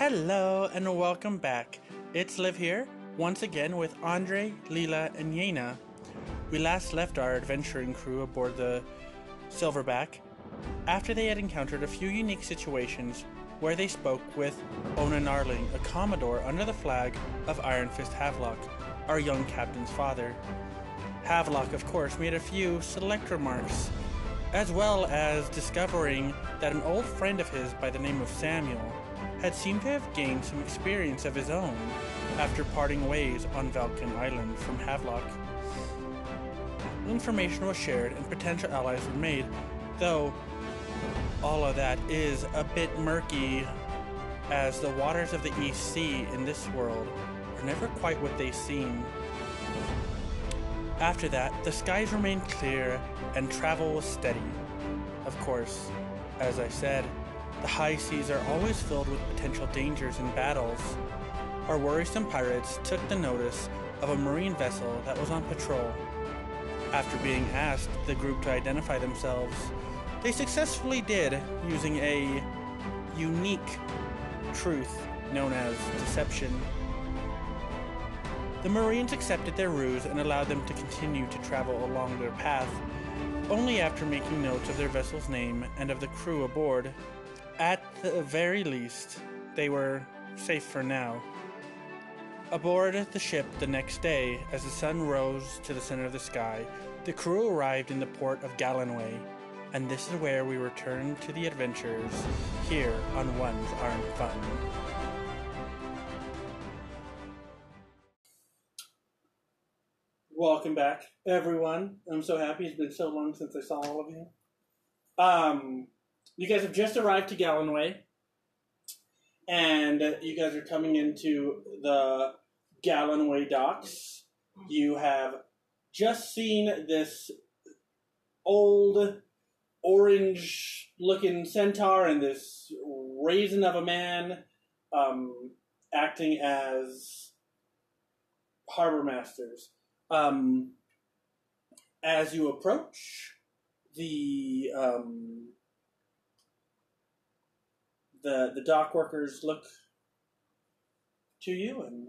Hello and welcome back. It's Liv here, once again with Andre, Leela, and Yena. We last left our adventuring crew aboard the Silverback after they had encountered a few unique situations where they spoke with Ona Narling, a Commodore under the flag of Iron Fist Havelock, our young captain's father. Havelock, of course, made a few select remarks, as well as discovering that an old friend of his by the name of Samuel had seemed to have gained some experience of his own after parting ways on Valken Island from Havelock. Information was shared and potential allies were made, though all of that is a bit murky as the waters of the East Sea in this world are never quite what they seem. After that, the skies remained clear and travel was steady. Of course, as I said, the high seas are always filled with potential dangers and battles. Our worrisome pirates took the notice of a marine vessel that was on patrol. After being asked the group to identify themselves, they successfully did using a unique truth known as deception. The Marines accepted their ruse and allowed them to continue to travel along their path, only after making notes of their vessel's name and of the crew aboard. At the very least, they were safe for now. Aboard the ship the next day, as the sun rose to the center of the sky, the crew arrived in the port of Gallenway, and this is where we return to the adventures here on Ones Aren't Fun. Welcome back, everyone. I'm so happy. It's been so long since I saw all of you. Um, you guys have just arrived to Gallenway, and you guys are coming into the Gallenway docks. You have just seen this old orange looking centaur and this raisin of a man um, acting as harbor masters. Um, as you approach, the um, the the dock workers look to you and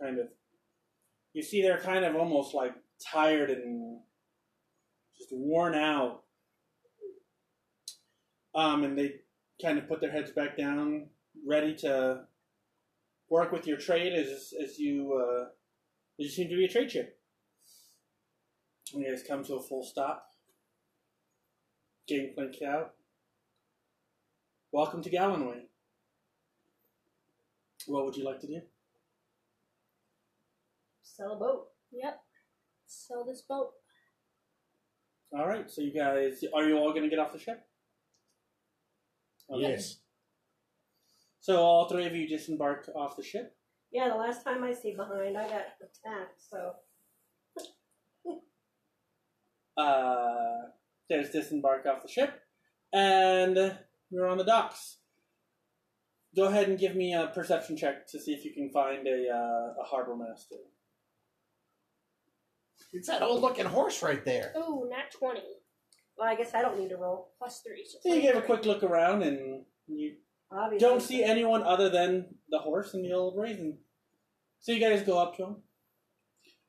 kind of you see they're kind of almost like tired and just worn out. Um, and they kind of put their heads back down, ready to work with your trade as as you uh, as you seem to be a trade ship. And you guys come to a full stop. Gangplank out. Welcome to Gallenway. What would you like to do? Sell a boat. Yep. Sell this boat. All right, so you guys, are you all going to get off the ship? Okay. Yes. So all three of you disembark off the ship. Yeah, the last time I see behind, I got attacked. So Uh, there's disembark off the ship, and you're on the docks. Go ahead and give me a perception check to see if you can find a uh, a harbor master. It's that old looking horse right there. Ooh, not 20. well, I guess I don't need to roll. Plus 3. So So you give a 23. quick look around, and you Obviously, don't see anyone other than the horse and the old raisin. So you guys go up to him,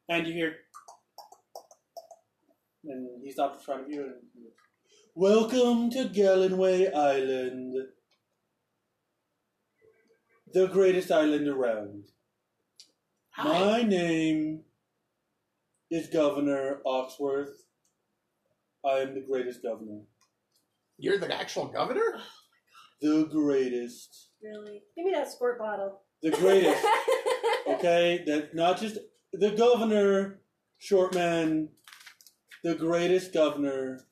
and you hear, and he stops in front of you and. he goes, Welcome to Gallenway Island, the greatest island around. Hi. My name is Governor Oxworth. I am the greatest governor. You're the actual governor? Oh the greatest. Really, give me that squirt bottle. The greatest. okay? That not just the governor, short man, the greatest governor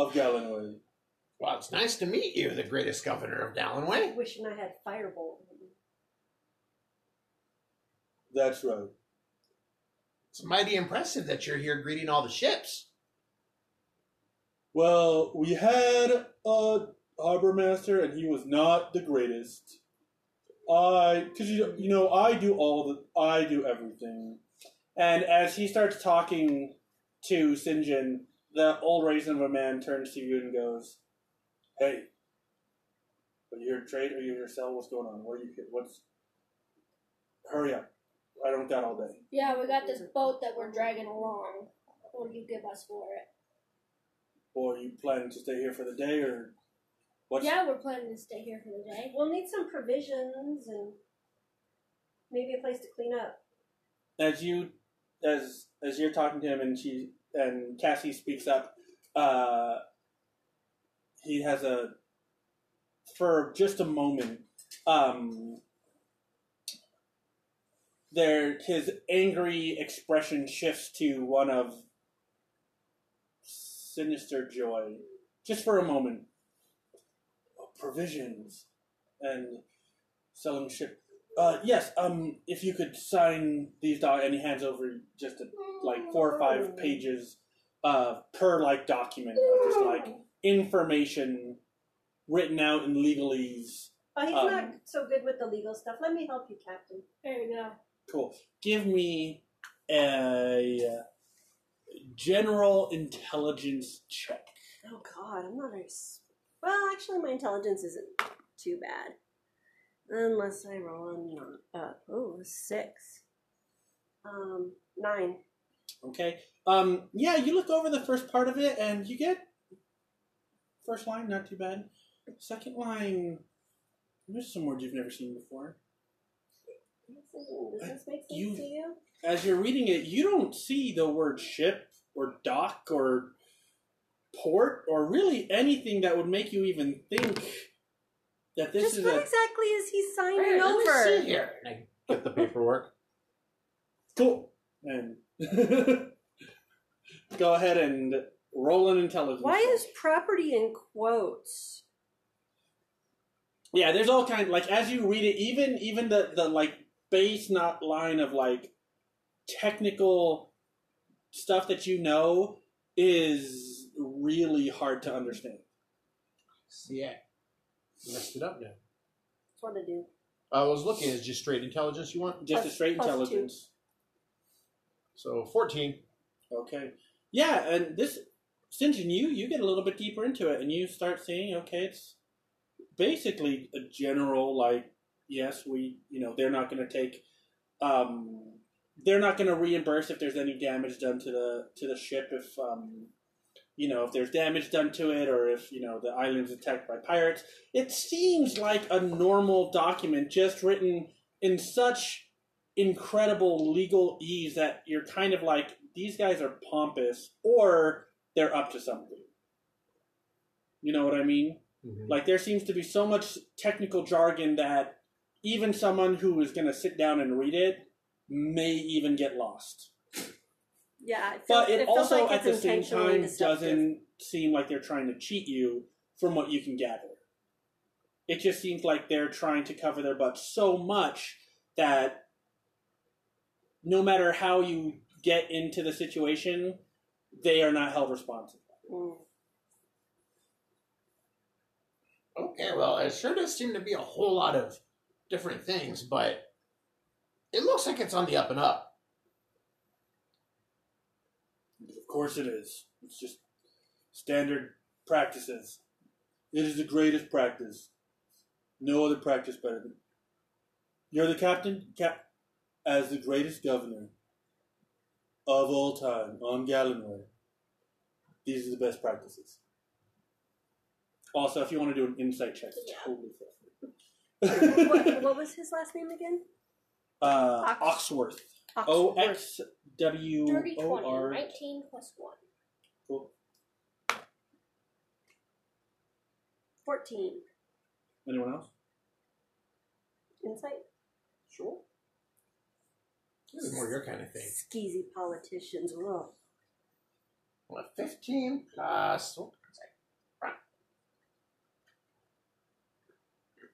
of Gallenway. Well, it's nice to meet you, the greatest governor of Dallenway. Wishing I had firebolt. That's right. It's mighty impressive that you're here greeting all the ships. Well, we had a harbor master, and he was not the greatest. I, because you, you know, I do all the, I do everything. And as he starts talking to Sinjin, the old raisin of a man turns to you and goes, "Hey, Are you here to trade? Are you here to sell? What's going on? What are you? What's? Hurry up! I don't got all day. Yeah, we got this boat that we're dragging along. What do you give us for it? Or are you planning to stay here for the day, or what's? Yeah, we're planning to stay here for the day. We'll need some provisions and maybe a place to clean up. As you, as as you're talking to him, and she and Cassie speaks up, uh, he has a for just a moment. Um, there, his angry expression shifts to one of sinister joy, just for a moment. Provisions and selling ship. Uh, yes. Um, if you could sign these doc, and he hands over just a, like four or five pages, uh, per like document, of just like information written out in legalese. Oh, he's Um, not so good with the legal stuff. Let me help you, Captain. There you go. Cool. Give me a general intelligence check. Oh God, I'm not very. s- Well, actually, my intelligence isn't too bad, unless I roll a non. Uh, oh, a six. Um, nine. Okay. Um. Yeah. You look over the first part of it, and you get first line not too bad. Second line, there's some words you've never seen before. Does this make sense You- to you? As you're reading it, you don't see the word ship or dock or port or really anything that would make you even think that this Just is what a exactly is he signing Hey, let me over? see here. And I get the paperwork. cool. And go ahead and roll an intelligence. Why check. is property in quotes? Yeah, there's all kind like as you read it, even even the the like base not line of like technical stuff that you know is really hard to understand. See, yeah. Messed it up now. That's what I do. I was looking at just straight intelligence you want? Just a Plus- straight plus two. intelligence. So 14. Okay. Yeah, and this Sinjin, you you get a little bit deeper into it, and you start seeing okay, it's basically a general like yes, we you know they're not going to take um they're not going to reimburse if there's any damage done to the to the ship if um you know if there's damage done to it or if you know the island's attacked by pirates. It seems like a normal document just written in such incredible legalese that you're kind of like these guys are pompous or they're up to something. You know what I mean? Mm-hmm. Like there seems to be so much technical jargon that even someone who is going to sit down and read it may even get lost. Yeah, it feels, But it, feels also like at the same time doesn't seem like they're trying to cheat you from what you can gather. It just seems like they're trying to cover their butts so much that no matter how you get into the situation, they are not held responsible. Mm. Okay, well, it sure does seem to be a whole lot of different things, but it looks like it's on the up and up. Of course it is. It's just standard practices. It is the greatest practice. No other practice better than. You're the captain, cap, as the greatest governor of all time on Gallenway. These are the best practices. Also, if you want to do an insight check, it's totally feel what, what was his last name again? uh, Ox- Oxworth. O. X W Dirty O 20. R. 19 plus 1. Cool. Fourteen. Anyone else? Insight. Sure. This is more your kind of thing. Skeezy politicians. Ugh. Well, 15 plus. oh,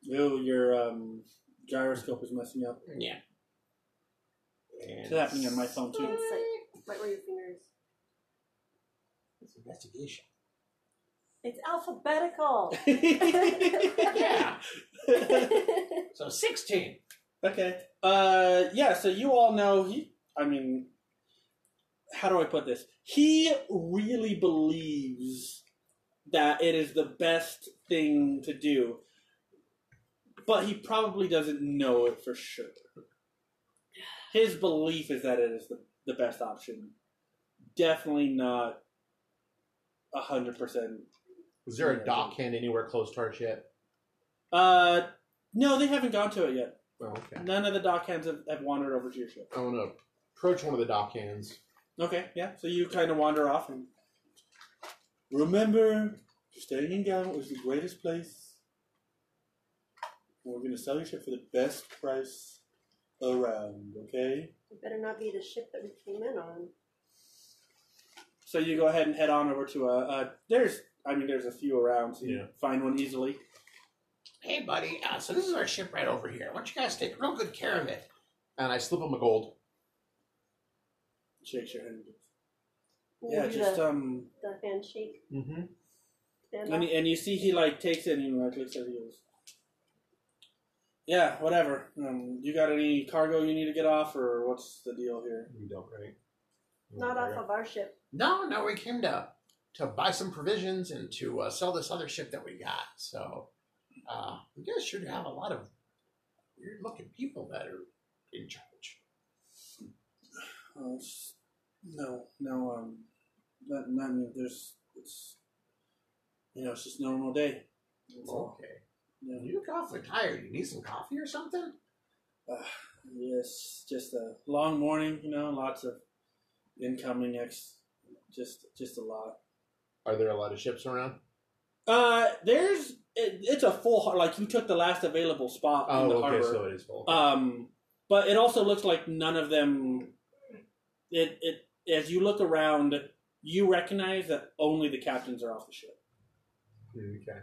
Ew, your um, gyroscope is messing up. Yeah. It's happening on my phone too. Insight. Right where your fingers. It's investigation. It's alphabetical. Yeah. So 16. okay. Uh, yeah. So you all know he. I mean, how do I put this? He really believes that it is the best thing to do. but he probably doesn't know it for sure. His belief is that it is the, the best option. Definitely not a hundred percent. Is there a dock hand anywhere close to our ship? Uh, no, they haven't gone to it yet. Oh, okay. None of the dock hands have, have wandered over to your ship. I want to approach one of the dock hands. Okay, yeah. So you kind of wander off and remember, staying in Gallant was the greatest place. We're gonna sell your ship for the best price around. Okay. It better not be the ship that we came in on. So you go ahead and head on over to a. Uh, there's, I mean, there's a few around, so you Yeah. find one easily. Hey, buddy. Uh, so this is our ship right over here. Why don't you guys take real good care of it? And I slip him a gold. Shakes your hand. We'll Yeah, do just the, um, the handshake. Mm-hmm. Stand and, off. and you see he like takes it and he like looks at you. Yeah, whatever. Um, you got any cargo you need to get off, or what's the deal here? We don't, right? Not off of our ship. No, no, we came to to buy some provisions and to uh, sell this other ship that we got. So, uh, you guys should have a lot of weird looking people that are in charge. Oh, it's- no, no, um, not, not, there's, it's, you know, it's just a normal day. That's all. Okay. Yeah. You look awfully tired. You need some coffee or something? Uh, yes, just a long morning, you know, lots of incoming ex, just, just a lot. Are there a lot of ships around? Uh, there's, it, it's a full, har- like you took the last available spot in Oh, the okay, harbor. so it is full. Um, but it also looks like none of them. It it as you look around, you recognize that only the captains are off the ship. okay.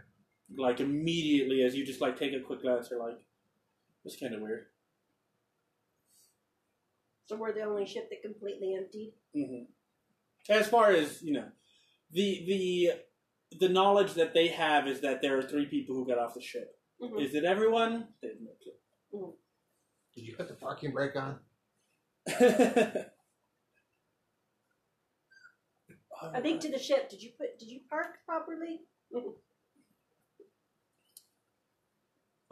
Like immediately, as you just like take a quick glance, you're like, "This kind of weird." So we're the only ship that completely emptied. hmm As far as you know, the the the knowledge that they have is that there are three people who got off the ship. Mhm. Is it everyone? They have no clue. Did you put the parking brake on? I think to the ship. Did you put? Did you park properly?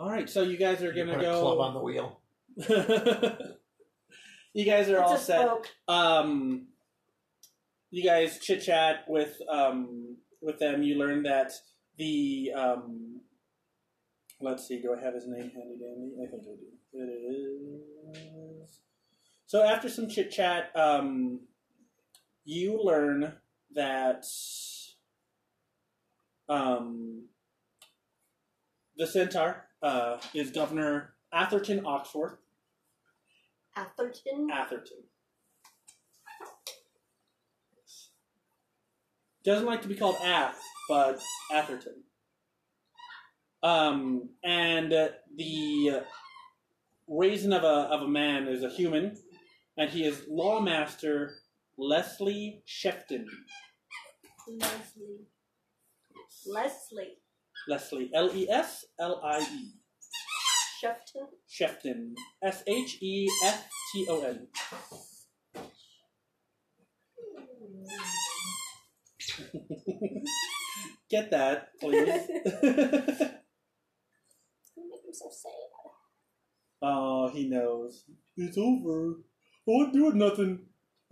All right, so you guys are You gonna put a club on the wheel. you guys are all a set. Um, you guys chit chat with um with them. You learn that the um. Let's see. Do I have his name handy dandy? I think I do. It is. So after some chit chat, um, you learn that um, the centaur uh, is Governor Atherton Oxworth. Atherton. Atherton. Doesn't like to be called Ath, but Atherton. Um, and uh, the raisin of a of a man is a human, and he is Lawmaster Leslie Shefton. Leslie. Leslie. Leslie L E S L I E Shefton. Shefton S H E F T O N. Get that, please. You make him so sad. oh, he knows. It's over. Oh, I won't do it nothing.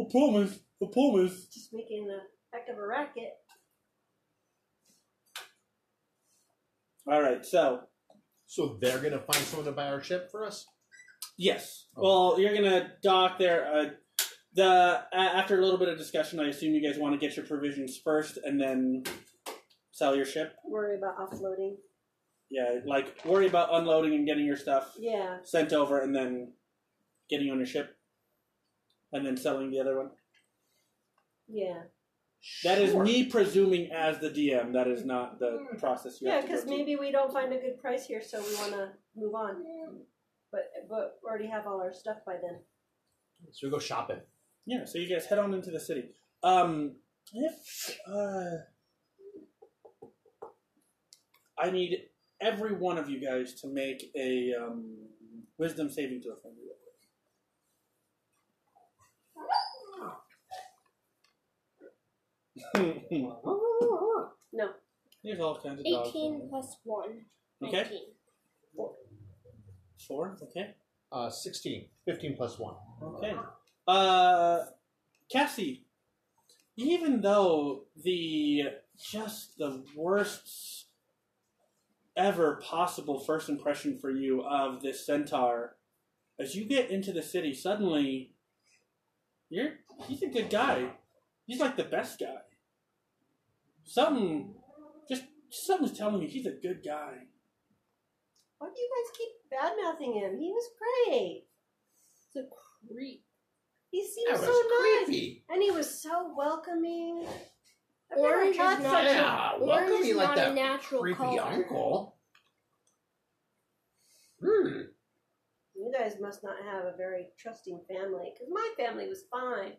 I promise. I promise. Just making a heck of a racket. All right, so So they're gonna find someone to buy our ship for us? yes. Okay. Well, you're gonna dock there. Uh, the a- after a little bit of discussion, I assume you guys want to get your provisions first, and then sell your ship. Worry about offloading. Yeah, like worry about unloading and getting your stuff Yeah. sent over, and then getting on your ship, and then selling the other one. Yeah. That is Sure. me presuming as the DM. That is not the process you Yeah, have to go because to. maybe we don't find a good price here, so we want to move on. But but we already have all our stuff by then. So we go shopping. Yeah, so you guys head on into the city. Um, if uh, I need every one of you guys to make a um, wisdom saving throw for me. real quick. No. There's all kinds of dogs. 18 there. plus 1. Okay. 19. Four. Okay. Uh, 16. 15 plus 1. Okay. Uh, Cassie, even though the just the worst ever possible first impression for you of this centaur, as you get into the city, suddenly you're he's a good guy. He's like the best guy. Something just something's telling me he's a good guy. Why do you guys keep bad mouthing him? He was great. It's a creep. He That seemed was so nice, creepy. and he was so welcoming. I've never Orange had is not such a- Yeah, orange welcome is me like not a that natural creepy color. uncle. Hmm. You guys must not have a very trusting family, because my family was fine,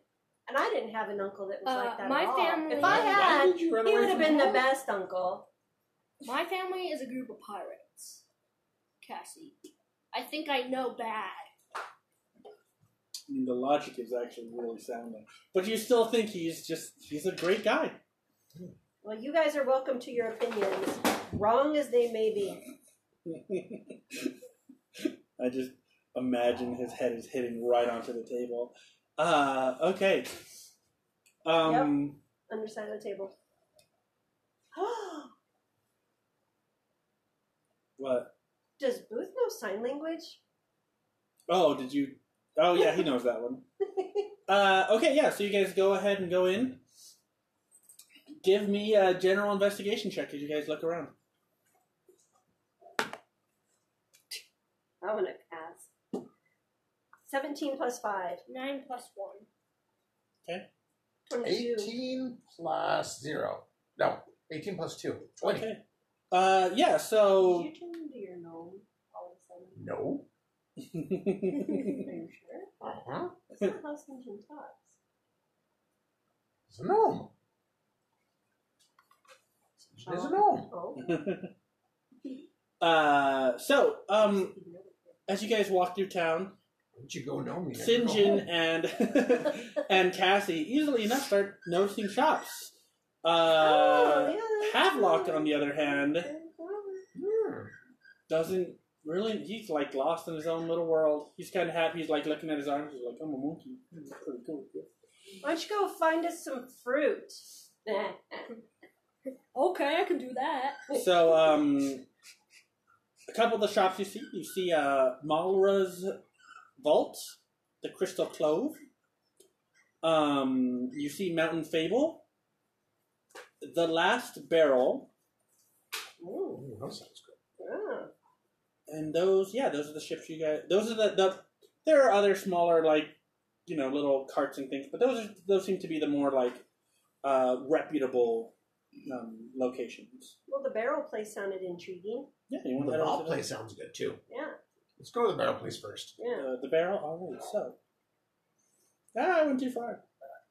and I didn't have an uncle that was Uh, like that my at all. family- If I Why had, did you run he would have from been the best uncle. My family is a group of pirates. Cassie. I think I know bad. I mean, the logic is actually really sounding, but you still think he's just he's a great guy. Well, you guys are welcome to your opinions, wrong as they may be. I just imagine his head is hitting right onto the table. Uh, okay. Um, Underside of the table. what? Does Booth know sign language? Oh, did you? Oh, yeah, he knows that one. Uh, okay, yeah. So you guys go ahead and go in. Give me a general investigation check as you guys look around. I'm gonna 17 plus 5. 9 plus 1. Okay. 18 plus 0. No, 18 plus 2. 20. Okay. Uh, yeah, so. Did you turn into your gnome all of a sudden? No. Are you sure? Uh huh. That's not how Stinson talks. It's a gnome. It's a gnome. Oh. oh. uh, so, um, as you guys walk through town, Where'd you go gnome? You Sinjin and and Cassie easily enough start noticing shops. Uh, Oh, yeah, that's Havelock, on the other hand, Hmm. doesn't really. He's like lost in his own little world. He's kind of happy. He's like looking at his arms. He's like, "I'm a monkey. That's pretty cool." Why don't you go find us some fruit? Okay, I can do that. So, um, a couple of the shops you see, you see uh, Malra's Vault, the Crystal Clove. Um, you see Mountain Fable, the Last Barrel, Ooh. Ooh, that sounds good. Ah. and those, yeah, those are the ships you guys. Those are the, the there are other smaller like, you know, little carts and things, but those are those seem to be the more like uh, reputable um, locations. Well, the barrel place sounded intriguing. Yeah, you want The to head over ball to the- place sounds good too. Yeah, Let's go to the barrel place first. yeah. Uh, the barrel. All right, so. Ah, I went too far.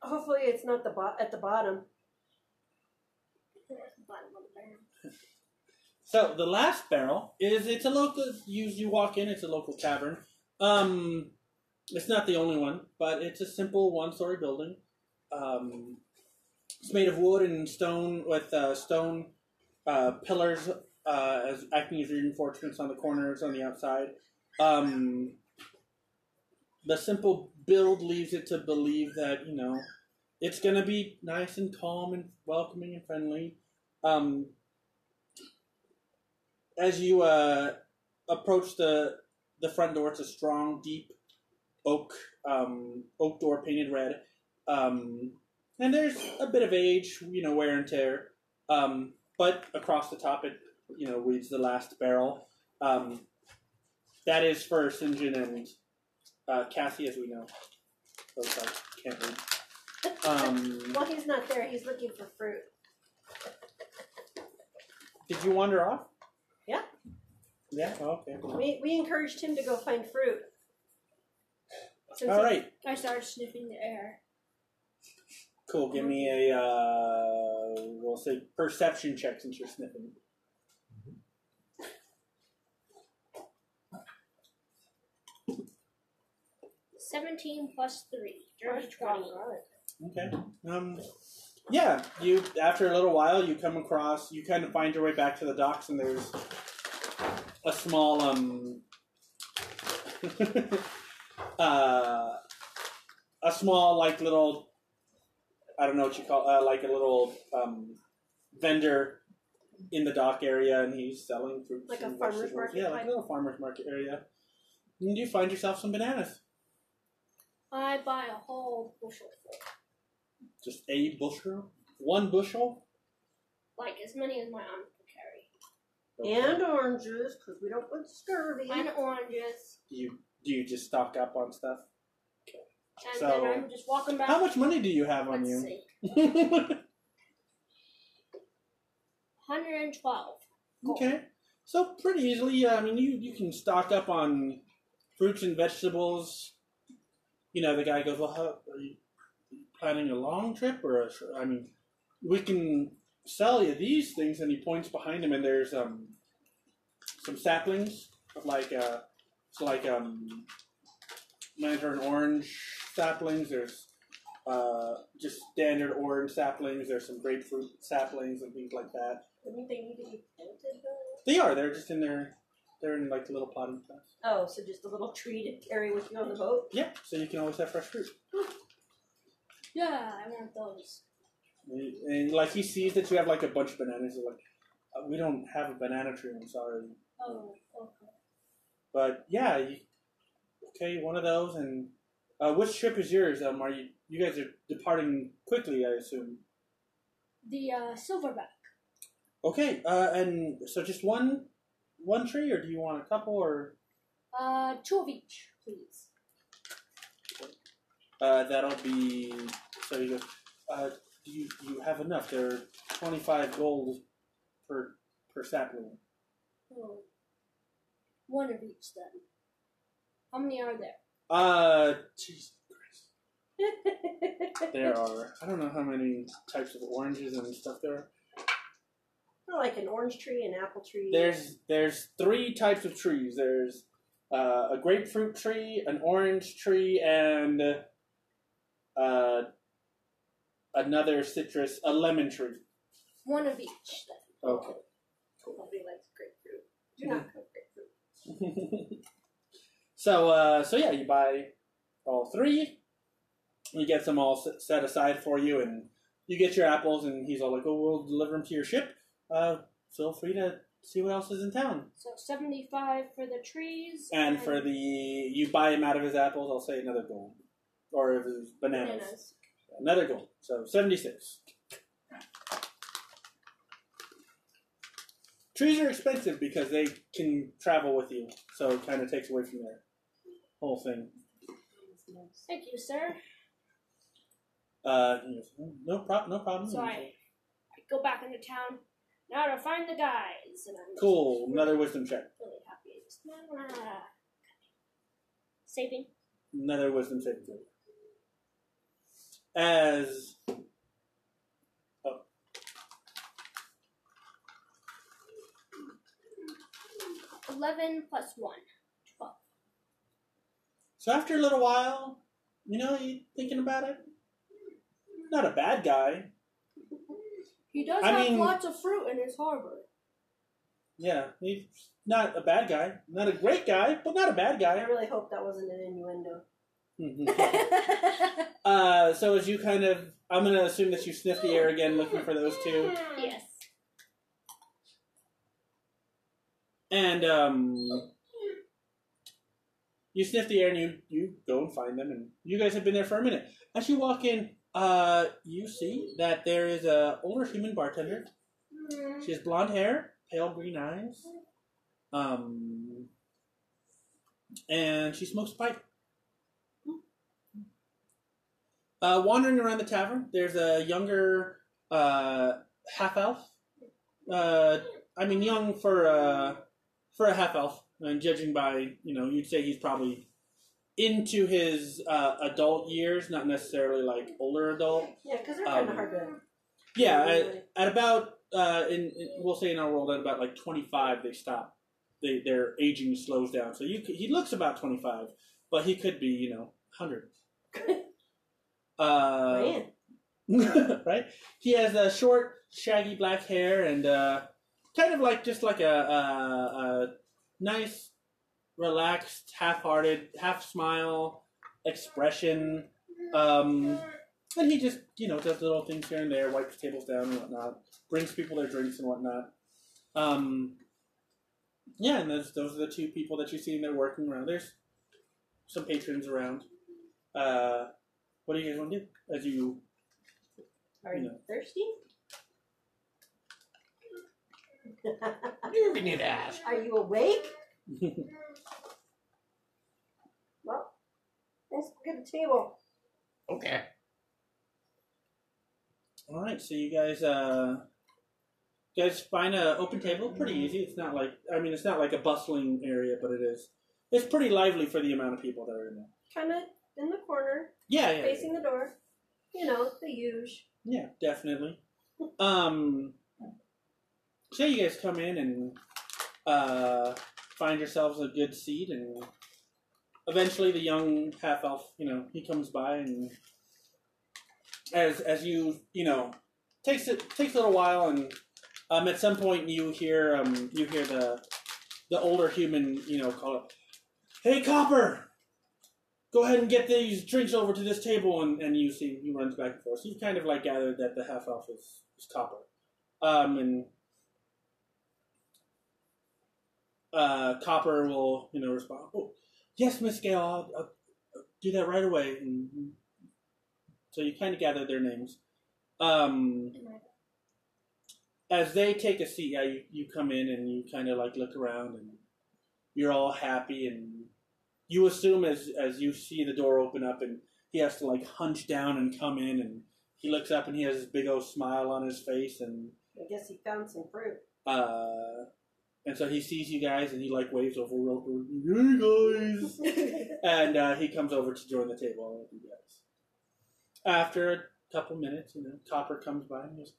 Hopefully, it's not the bo- at the bottom. So the last barrel is it's a local. You you walk in, it's a local tavern. Um, it's not the only one, but it's a simple one-story building. Um, it's made of wood and stone with uh, stone uh, pillars uh, as acting as reinforcements on the corners on the outside. Um, the simple build leaves it to believe that you know it's gonna be nice and calm and welcoming and friendly. Um, as you uh, approach the the front door, it's a strong, deep oak um, oak door painted red, um, and there's a bit of age, you know, wear and tear. Um, but across the top, it you know reads the last barrel. Um, that is for Sinjin and uh, Cassie, as we know. Those I can't read. Um, Well, he's not there. He's looking for fruit. did you wander off? Yeah. Yeah. Oh, okay. We we encouraged him to go find fruit. Since All he- right. I started sniffing the air. Cool. Give me a uh, we'll say perception check since you're sniffing. Seventeen plus three. Dirty twenty. Okay. Um. Yeah. You after a little while you come across you kind of find your way back to the docks and there's a small um uh, a small like little I don't know what you call uh, like a little um, vendor in the dock area, and he's selling fruits Like a farmer's vegetables. market Yeah, like a little farmer's market area. And you find yourself some bananas. I buy a whole bushel full. Just a bushel, one bushel. Like as many as my arm can carry. And oranges, because we don't want scurvy. And oranges. Do you do you just stock up on stuff? And So- then I'm just walking back. How much money do you have on Let's you? see. 112. Okay. So pretty easily, uh, I mean, you, you can stock up on fruits and vegetables. You know, the guy goes, "Well, how, are you planning a long trip or a? I mean, we can sell you these things." And he points behind him, and there's um some saplings of like uh, so like um lantern orange saplings. There's uh just standard orange saplings. There's some grapefruit saplings and things like that. Wouldn't they need to be planted though? They are. They're just in their. They're in like the little potting plants. Oh, so just a little tree to carry with you on the boat? Yeah. So you can always have fresh fruit. Yeah, I want those. And, and, like he sees that you have like a bunch of bananas. He's like, uh, we don't have a banana tree. I'm sorry, Oh, okay. but yeah. You, okay, one of those. And uh, which trip is yours? Um, are you you guys are departing quickly? I assume. The uh, silverback. Okay. Uh, and so just one one tree, or do you want a couple, or Uh, two of each, please. uh, that'll be. So you go. Uh, do you you have enough? There are twenty five gold per per sapling. Oh. One of each then. How many are there? Uh, Jesus Christ. There are. I don't know how many types of oranges and stuff there are. Like an orange tree, an apple tree. There's there's three types of trees. There's uh, a grapefruit tree, an orange tree, and uh, another citrus, a lemon tree. One of each then. Okay. Nobody likes grapefruit. Do not cook grapefruit. so uh, so yeah, you buy all three. You get them all set aside for you, and you get your apples. And he's all like, "Oh, we'll deliver them to your ship. Uh, feel free to see what else is in town." So 75 for the trees. And for the you buy him out of his apples, I'll say another gold, or if it's bananas, bananas. another gold. So seventy six. Trees are expensive because they can travel with you, so it kind of takes away from their whole thing. Thank you, sir. Uh, he "Oh, no problem, no problem. So I, I go back into town. Now to find the guys. And I'm just Cool. Another wisdom check. Really happy. Just, ah. Saving. Another wisdom saving. As 11 plus 1. 12. so, after a little while, you know, you thinking about it. Not a bad guy. He does I have mean- lots of fruit in his harbor. Yeah, he's not a bad guy. Not a great guy, but not a bad guy. I really hope that wasn't an innuendo. uh, so as you kind of, I'm gonna assume that you sniff the air again, looking for those two, yes. and um, you sniff the air and you you go and find them, and you guys have been there for a minute. As you walk in, uh, you see that there is a older human bartender. She has blonde hair, pale green eyes, um, and she smokes a pipe. Uh, wandering around the tavern, there's a younger uh, half elf. Uh, I mean, young for uh, for a half elf, and judging by you know, you'd say he's probably into his uh, adult years, not necessarily like older adult. Yeah, because they're kind Um, of hard to. Yeah, at, at about uh, in, in we'll say in our world at about like twenty five they stop. They their aging slows down. So you could, he looks about twenty five, but he could be you know hundred. uh, Man. right? He has a short, shaggy black hair and uh, kind of like just like a, a, a nice relaxed, half-hearted, half smile expression. Um, and he just, you know, does little things here and there, wipes tables down and whatnot, brings people their drinks and whatnot. Um, yeah, and those, those are the two people that you've seen there working around. There's some patrons around. Uh, what do you guys want to do as you? Are you Yeah. thirsty? You even need to ask. Are you awake? Well, let's get a table. Okay. All right, so you guys, uh, you guys find a open table. Pretty easy. It's not like I mean, it's not like a bustling area, but it is. It's pretty lively for the amount of people that are in there. Kind of in the corner, Yeah, yeah, facing the door. You know, the huge. yeah, definitely. Um, so you guys come in and uh, find yourselves a good seat, and eventually the young half elf, you know, he comes by and as as you you know takes it takes a little while, and um, at some point you hear um you hear the the older human you know call it, "Hey Copper." Go ahead and get these drinks over to this table, and, and you see he runs back and forth. So you've kind of like gathered that the half elf is, is Copper, um, and uh, Copper will you know respond. Oh, yes, Miss Gale, I'll, I'll, do that right away. And so you kind of gather their names. Um, as they take a seat, yeah, you, you come in and you kind of like look around and you're all happy and you assume as as you see the door open up and he has to like hunch down and come in and he looks up and he has this big old smile on his face and I guess he found some fruit. uh and so he sees you guys and he like waves over real quick, hey guys and uh, he comes over to join the table with you guys. After a couple minutes, you know, Copper comes by and goes,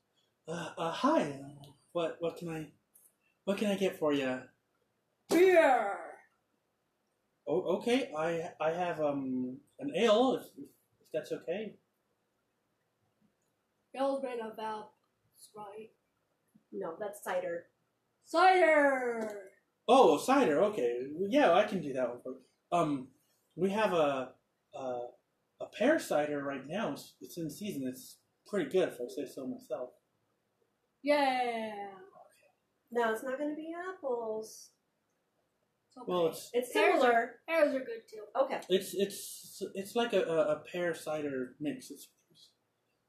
uh, uh, "Hi, uh, what what can I what can I get for you?" Beer. Oh, okay, I I have um an ale if, if that's okay. Y'all made of apples, right? no, that's cider. Cider. Oh, cider. Okay, yeah, I can do that one for. Um, we have a a, a pear cider right now. It's, it's in season. It's pretty good, if I say so myself. Yeah. No, it's not going to be apples. It's okay. Well, it's It's Pears similar. Pears are good too. Okay. It's it's it's like a, a, a pear cider mix. It's, it's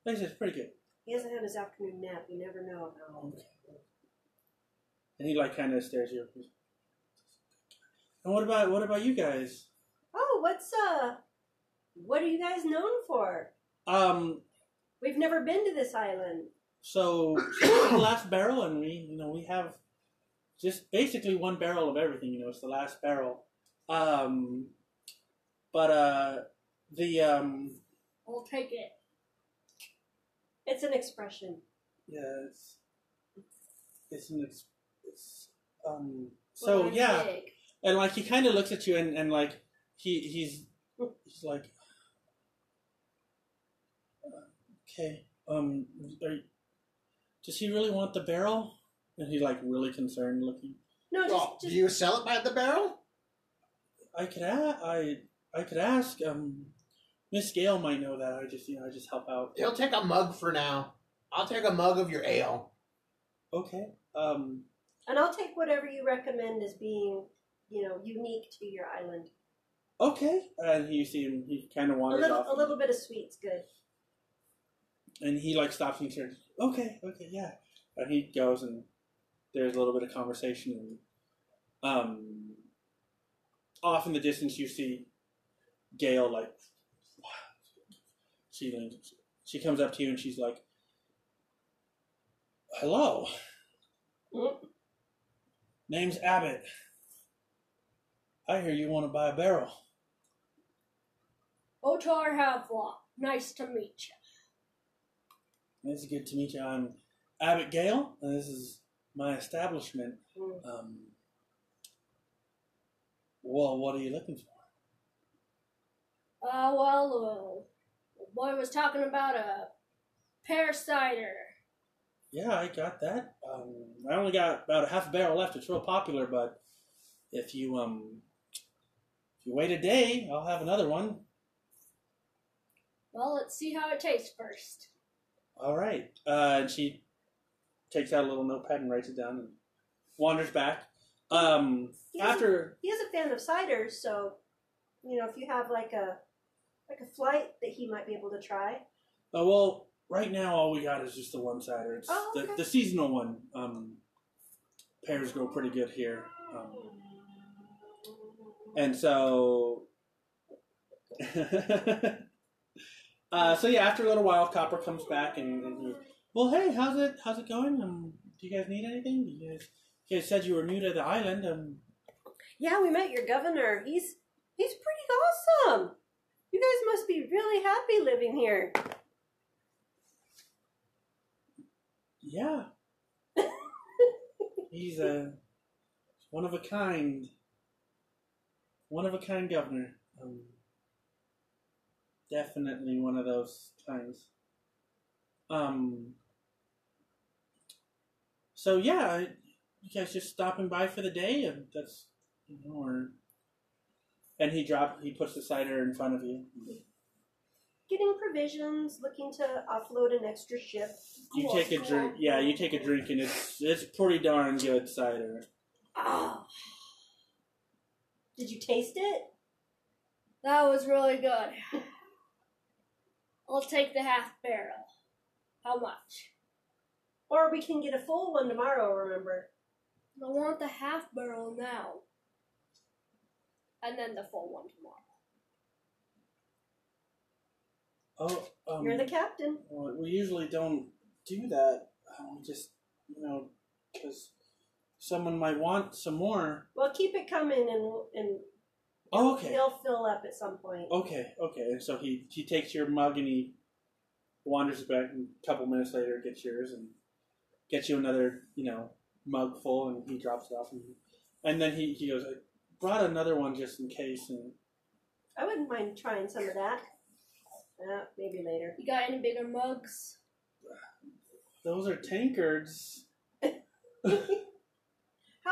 like I said, it's pretty good. He hasn't had his afternoon nap. You never know how. And he like kind of stares at you. And what about what about you guys? Oh, what's uh, what are you guys known for? Um, We've never been to this island. so so the last barrel, and we you know we have just basically one barrel of everything. You know, it's the last barrel. Um, but uh, the um, I'll take it. It's an expression. yeah, it's it's an ex- it's um. So Well, yeah. big. And like he kind of looks at you and, and like he he's he's like okay um are, you- does he really want the barrel and he's like really concerned looking No, just, Well, just do you sell it by the barrel? I could a- I I could ask um Miss Gale might know that I just you know I just help out He'll take a mug for now. I'll take a mug of your ale. okay um and I'll take whatever you recommend as being, you know, unique to your island. okay and you see him he kind of A wanders little, off a little bit of sweet's good. and he like stops and turns. Okay, okay, yeah. And he goes and there's a little bit of conversation and um off in the distance you see Gale like she leans she comes up to you and she's like Hello. Mm. Name's Abbott. I hear you want to buy a barrel. Otar Havelock. Nice to meet you. It's good to meet you. I'm Abbott Gale, and this is my establishment. Mm. Um, well, what are you looking for? Uh, well, uh, the boy was talking about a pear cider. Yeah, I got that. Um, I only got about a half a barrel left. It's real popular, but if you um, If you wait a day, I'll have another one. Well, let's see how it tastes first. All right. Uh, and she takes out a little notepad and writes it down and wanders back. Um, He is a- after he is a fan of ciders, so you know if you have like a like a flight that he might be able to try. Uh, well, right now all we got is just the one cider. It's Oh, okay. the, the seasonal one. Um, pears grow pretty good here, um, and so. uh, so yeah, after a little while, Copper comes back and, and he, well, hey, how's it? How's it going? Um, do you guys need anything? You guys, you guys said you were new to the island. Um, Yeah, we met your governor. He's he's pretty awesome. You guys must be really happy living here. Yeah, he's a one of a kind, one of a kind governor. Um, definitely one of those kinds. Um. So yeah, you guys just stopping by for the day, and that's you know, or and he drop he puts the cider in front of you. Getting provisions, looking to offload an extra ship. You take a drink. Yeah, you take a drink, and it's it's pretty darn good cider. Ah. Did you taste it? That was really good. I'll take the half barrel. How much? Or we can get a full one tomorrow, remember? I want the half barrel now. And then the full one tomorrow. Oh, um, You're the captain. well, we usually don't do that. Um, we just you know because someone might want some more. Well, keep it coming and and Oh, okay. he'll fill up at some point. Okay, okay. And so he he takes your mug and he wanders back, and a couple minutes later gets yours and gets you another, you know, mug full, and he drops it off, and and then he he goes, I brought another one just in case, and I wouldn't mind trying some of that. Uh, maybe later. You got any bigger mugs? those are tankards. How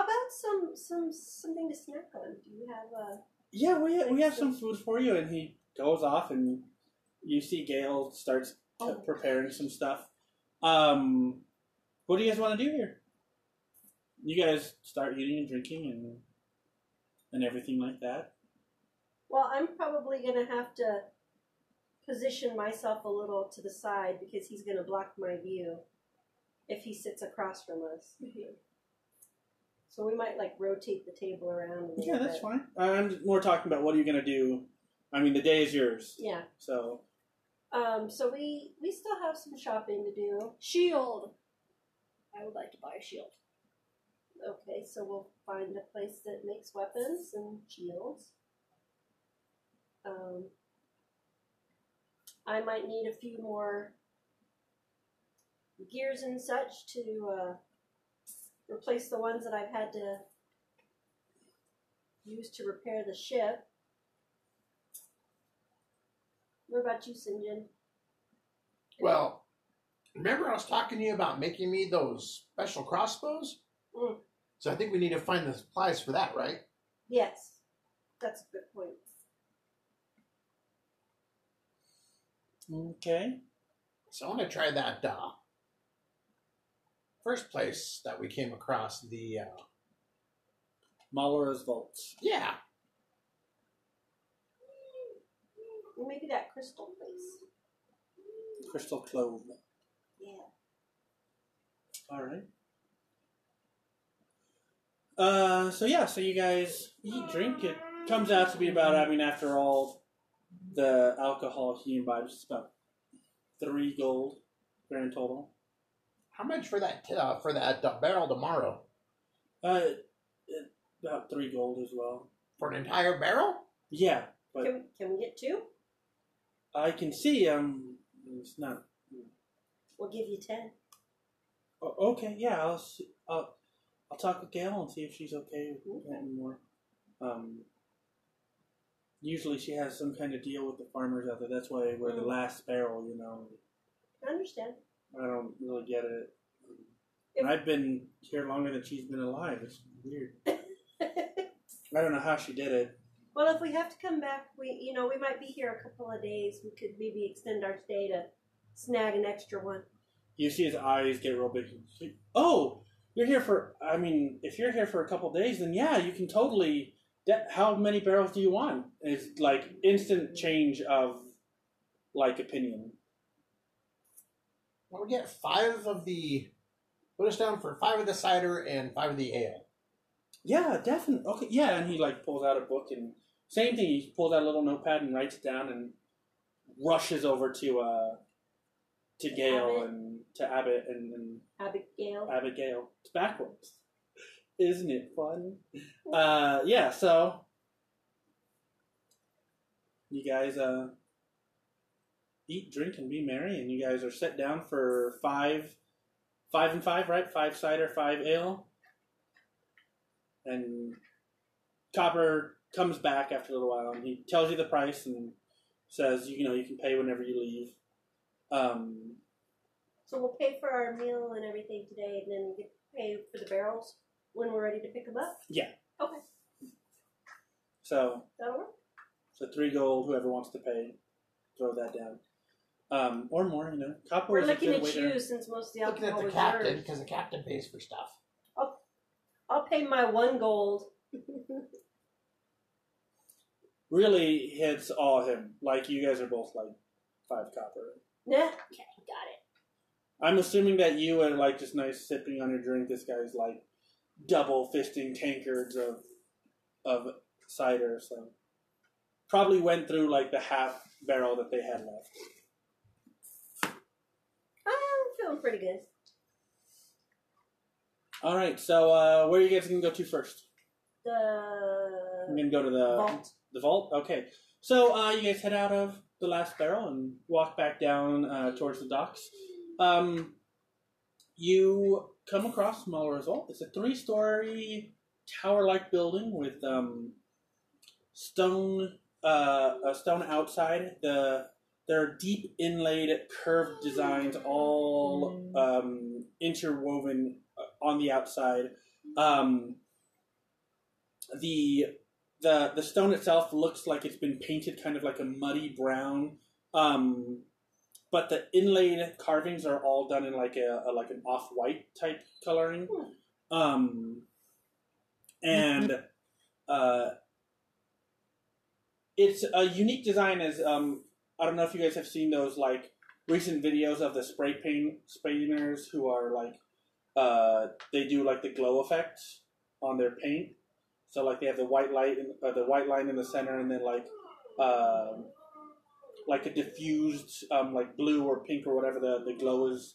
about some some something to snack on? Do you have uh, a? Yeah, we we have some food for you, and he goes off, and you see Gale starts Oh. preparing some stuff. Um, what do you guys want to do here? You guys start eating and drinking and and everything like that. Well, I'm probably gonna have to position myself a little to the side because he's gonna block my view if he sits across from us. So we might like rotate the table around. A Yeah, that's bit. fine. I'm more talking about what are you gonna do. I mean, the day is yours, Yeah. so Um. So we we still have some shopping to do. Shield. I would like to buy a shield. Okay, so we'll find a place that makes weapons and shields. Um, I might need a few more gears and such to uh, replace the ones that I've had to use to repair the ship. What about you. John? Well, remember I was talking to you about making me those special crossbows? Mm. So I think we need to find the supplies for that, right? Yes, that's a good point. Okay. So I want to try that uh, first place that we came across. The uh, Malara's vaults. yeah, maybe that crystal place. Crystal Clove. Yeah. All right. Uh, so yeah, so you guys eat, drink. It comes out to be about, I mean, after all the alcohol he imbibes, it's about three gold grand total. how much for that uh, for that uh, barrel tomorrow? Uh, it, about three gold as well. For an entire barrel? Yeah, but Can, can we get two? I can see um, it's not. We'll give you ten. Oh, okay, yeah, I'll see, I'll I'll talk with Gale and see if she's okay with getting more. Um, usually she has some kind of deal with the farmers out there. That's why we're the mm. last barrel, you know. I understand. I don't really get it. And I've been here longer than she's been alive. It's weird. I don't know how she did it. Well, if we have to come back, we you know we might be here a couple of days. We could maybe extend our stay to snag an extra one. You see his eyes get real big. Oh, you're here for. I mean, if you're here for a couple days, then yeah, you can totally. That, how many barrels do you want? It's like instant change of like opinion. Well, we get five of the. Put us down for five of the cider and five of the ale. Yeah, definitely. Okay, yeah, and he like pulls out a book and same thing. He pulls out a little notepad and writes it down and rushes over to uh to Gale Abbott. and to Abbott and, and Abigail. Abigail. It's backwards. Isn't it fun? Uh, yeah, so you guys uh, eat, drink, and be merry, and you guys are set down for five, five and five, right? Five cider, five ale, and Copper comes back after a little while, and he tells you the price and says, you know, you can pay whenever you leave. Um, So we'll pay for our meal and everything today, and then we get pay for the barrels when we're ready to pick them up. Yeah. Okay, so that'll work. So three gold, whoever wants to pay, throw that down. Um, or more, you know. Copper We're is a looking good at way to- you since most of the Looking at alcohol the was captain yours. because the captain pays for stuff. I'll pay my one gold. Really hits all him. Like you guys are both like five copper. nah, Okay, got it. I'm assuming that you are like just nice sipping on your drink. This guy's like double fisting tankards of of cider, so probably went through like the half barrel that they had left. I'm feeling pretty good. All right, so uh, where are you guys gonna go to first? The. I'm gonna go to the vault. The vault? Okay. So uh, you guys head out of the last barrel and walk back down uh, towards the docks. Um, you come across Muller's Vault. It's a three story tower like building with um, stone uh, a stone outside. The there are deep inlaid curved designs all um, interwoven uh, on the outside. Um, the the the stone itself looks like it's been painted kind of like a muddy brown. Um, but the inlaid carvings are all done in like a, a like an off white type coloring. Um, and uh, it's a unique design. As um, I don't know if you guys have seen those like recent videos of the spray paint painters who are like uh, they do like the glow effect on their paint. So like they have the white light, in, uh, the white line in the center, and then like, um like a diffused um, like blue or pink or whatever the, the glow is.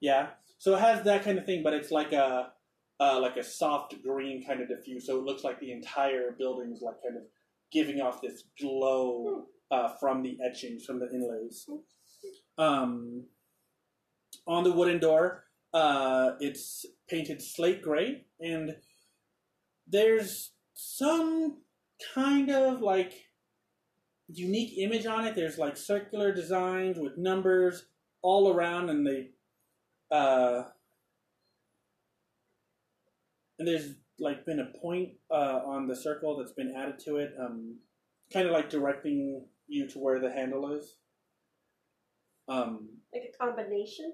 Yeah. So it has that kind of thing, but it's like a uh, like a soft green kind of diffuse. So it looks like the entire building is like kind of giving off this glow uh, from the etchings, from the inlays. Um, on the wooden door, uh, it's painted slate gray, and there's some kind of like unique image on it. There's like circular designs with numbers all around, and they uh, and there's like been a point uh, on the circle that's been added to it, um, kind of like directing you to where the handle is. Um, Like a combination.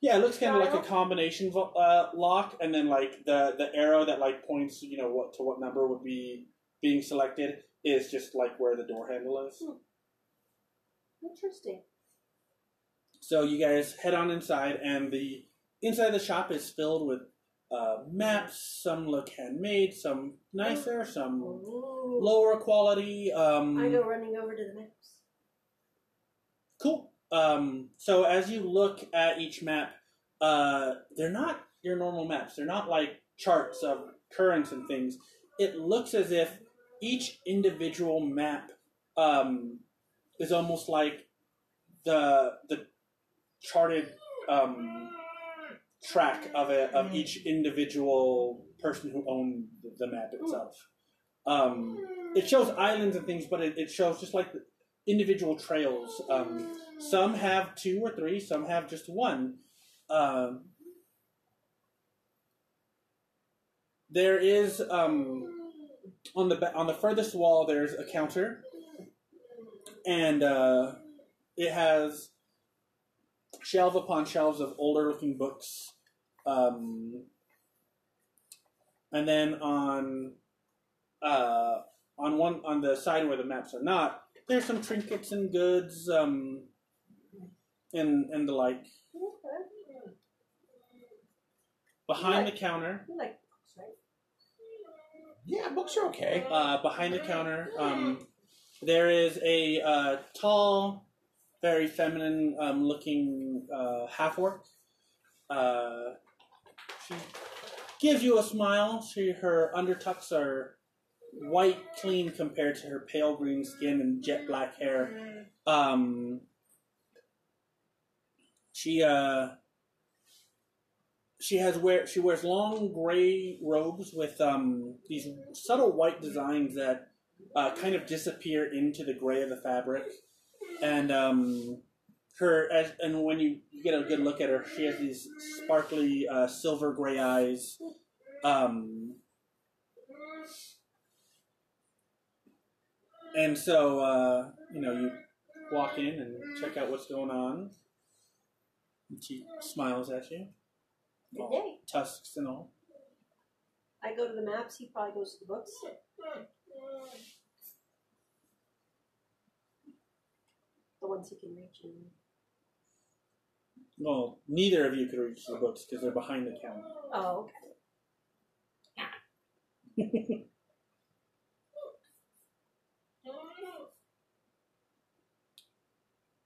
yeah, it looks kind of like a combination vo- uh, lock, and then like the the arrow that like points, you know, what to what number would be being selected is just like where the door handle is. Interesting. So you guys head on inside, and the inside of the shop is filled with uh, maps. Some look handmade, some nicer, some Ooh. lower quality. Um, I go running over to the maps. Cool. Um, so as you look at each map, uh, they're not your normal maps. They're not like charts of currents and things. It looks as if each individual map um, is almost like the the charted um, track of a, of each individual person who owned the map itself. Um, it shows islands and things, but it, it shows just like individual trails. Um, some have two or three, some have just one. Um, there is um, on the on the furthest wall, there's a counter, and uh, it has shelves upon shelves of older looking books. Um, and then on uh, on one on the side where the maps are not, there's some trinkets and goods um, and and the like. Behind Right. the counter, like? Yeah, books are okay. uh, behind the counter, um, there is a uh, tall, very feminine um, looking uh, half orc. Uh, she gives you a smile. She her undertucks are white, clean compared to her pale green skin and jet black hair. Um, she uh, she has wear she wears long gray robes with um, these subtle white designs that uh, kind of disappear into the gray of the fabric, and um, her as, and when you, get a good look at her, she has these sparkly uh, silver gray eyes. Um, and so uh, you know you walk in and check out what's going on. And she smiles at you, All day. tusks and all. I go to the maps. He probably goes to the books. The ones he can reach. And... Well, neither of you could reach the books because they're behind the counter. Oh, okay.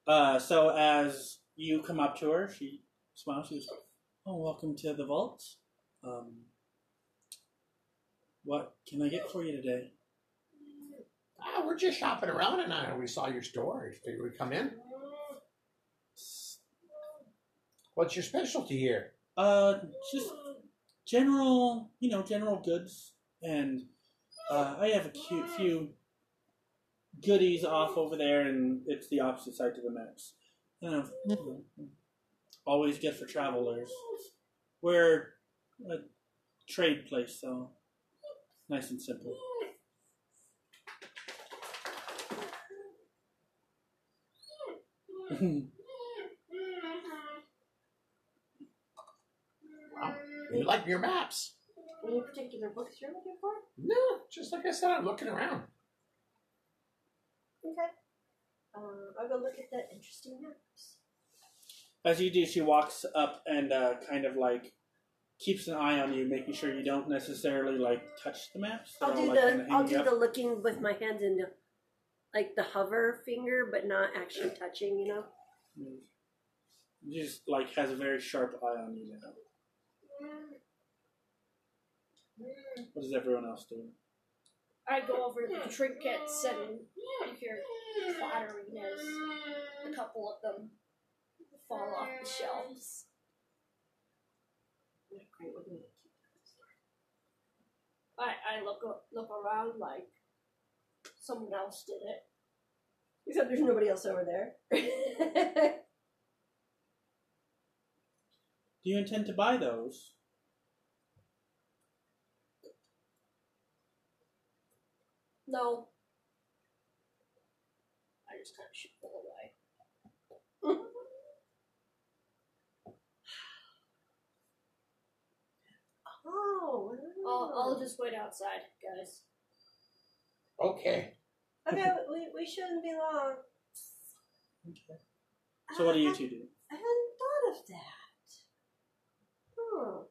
Uh, so as you come up to her, she smiles. She goes, "Oh, welcome to the vault. Um, what can I get for you today?" Ah, we're just shopping around, and uh, we saw your store. I figured we'd come in. What's your specialty here? Uh, just general, you know, general goods, and uh, I have a cute few goodies off over there, and it's the opposite side to the maps. Uh, always good for travelers. We're a trade place, so nice and simple. Wow, you like your maps? Any particular books you're looking for? No, just like I said, I'm looking around. Okay. Uh, I'll go look at the interesting maps. As you do, she walks up and uh, kind of like keeps an eye on you, making sure you don't necessarily like touch the maps. They're I'll all, do like, the kinda I'll hanging do up. the looking with my hands into like the hover finger, but not actually touching. You know. He just like has a very sharp eye on you now. What is everyone else doing? I go over to the trinkets and you hear clattering as a couple of them fall off the shelves. Not quite what we- I, I look a- look around like someone else did it. Except there's nobody else over there. Do you intend to buy those? No. I just kind of shoot them away. oh. I'll, I'll just wait outside, guys. Okay. Okay, we, we shouldn't be long. Okay. So what do you two do? I hadn't thought of that. Hmm.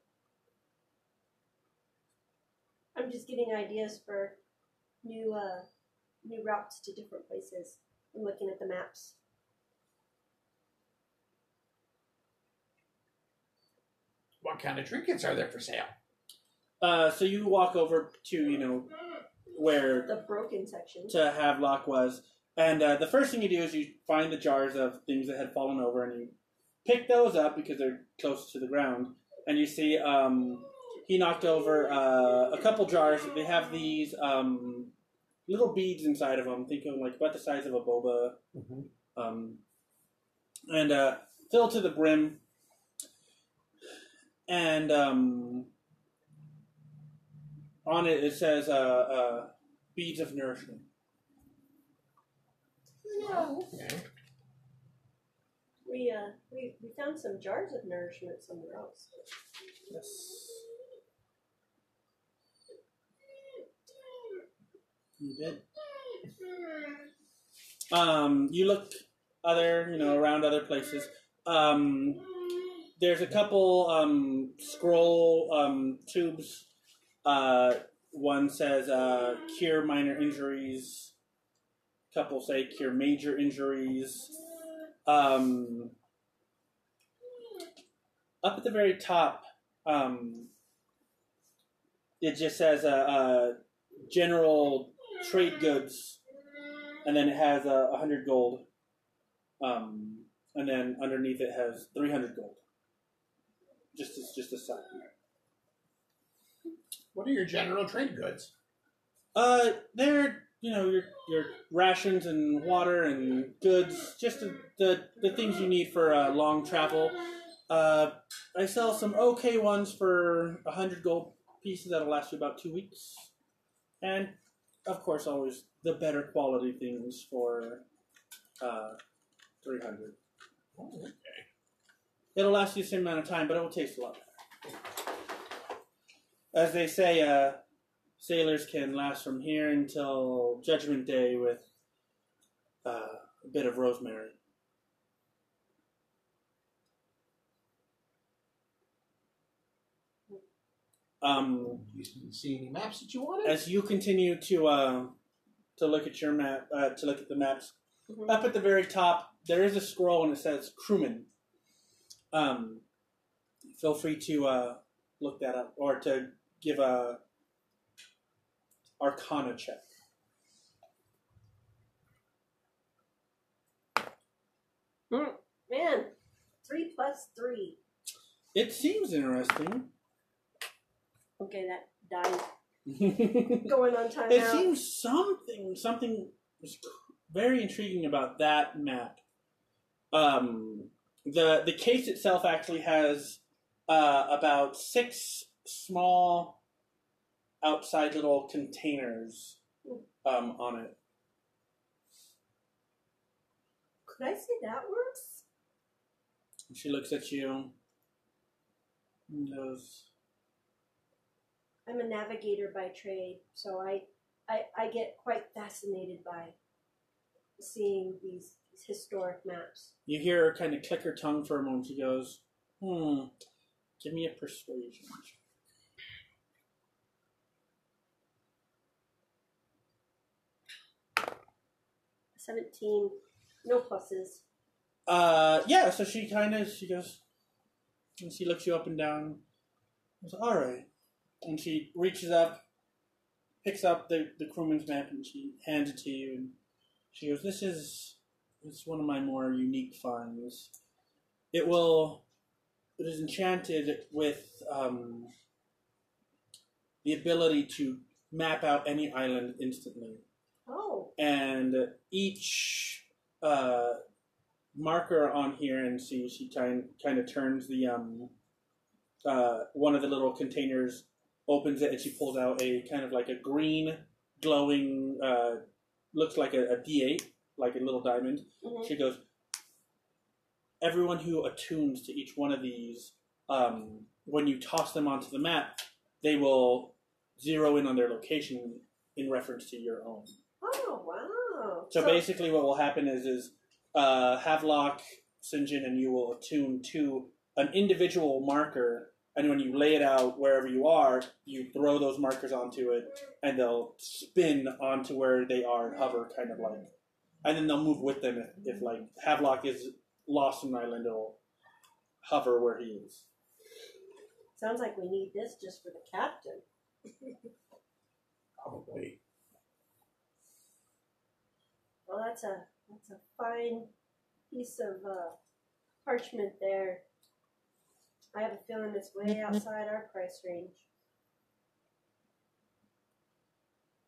I'm just getting ideas for new uh new routes to different places. I'm looking at the maps. What kind of trinkets are there for sale? Uh, so you walk over to you know where The broken section. to Havelock was, and uh, the first thing you do is you find the jars of things that had fallen over, and you pick those up because they're close to the ground, and you see um, he knocked over uh, a couple jars. They have these um, little beads inside of them. Think of them like about the size of a boba, um, and uh, filled to the brim. And um, on it it says uh, uh, beads of nourishment. No. Okay. We uh we, we found some jars of nourishment somewhere else. Yes. You did. Um, you look other, you know, around other places. Um, there's a couple um, scroll um, tubes. Uh, one says uh, cure minor injuries. Couple say cure major injuries. Um, up at the very top, um, it just says uh, uh, general trade goods, and then it has a uh, hundred gold, um, and then underneath it has three hundred gold. Just as just a sign. What are your general trade goods? Uh, they're you know your your rations and water and goods, just the the, the things you need for uh, long travel. Uh, I sell some okay ones for a hundred gold pieces that'll last you about two weeks, and of course, always the better quality things for uh, three hundred. Oh, okay. It'll last you the same amount of time, but it will taste a lot better. As they say, uh, sailors can last from here until Judgment Day with uh, a bit of rosemary. Um, You didn't see any maps that you wanted? as you continue to uh, to look at your map, uh, to look at the maps, Mhm. up at the very top there is a scroll and it says crewman. Um, feel free to uh, look that up or to give a Arcana check. Man, three plus three. It seems interesting. Okay, that died. Going on time. It seems something something was very intriguing about that map. Um, the the case itself actually has uh, about six small outside little containers um, on it. Could I say that works? And she looks at you and goes, I'm a navigator by trade, so I, I, I get quite fascinated by seeing these, these historic maps. You hear her kind of click her tongue for a moment. She goes, "Hmm, give me a persuasion." 17, no pluses. Uh, yeah. So she kind of she goes, and she looks you up and down. Goes, "All right," and she reaches up, picks up the the crewman's map, and she hands it to you. And she goes, "This is it's one of my more unique finds. It will it is enchanted with um, the ability to map out any island instantly." Oh, and each uh, marker on here, and see, she kind kind of turns the um, uh, one of the little containers, opens it, and she pulls out a kind of like a green, glowing, uh, looks like a, a D8, like a little diamond. mhm. She goes, everyone who attunes to each one of these, um, when you toss them onto the map, they will zero in on their location in reference to your own. Oh wow. So, basically, what will happen is is uh, Havelock, Sinjin, and you will attune to an individual marker, and when you lay it out wherever you are, you throw those markers onto it, and they'll spin onto where they are and hover, kind of like, and then they'll move with them. If, if like Havelock is lost in an island, it'll hover where he is. Sounds like we need this just for the captain. Probably. Well, that's a that's a fine piece of uh, parchment there. I have a feeling it's way outside our price range.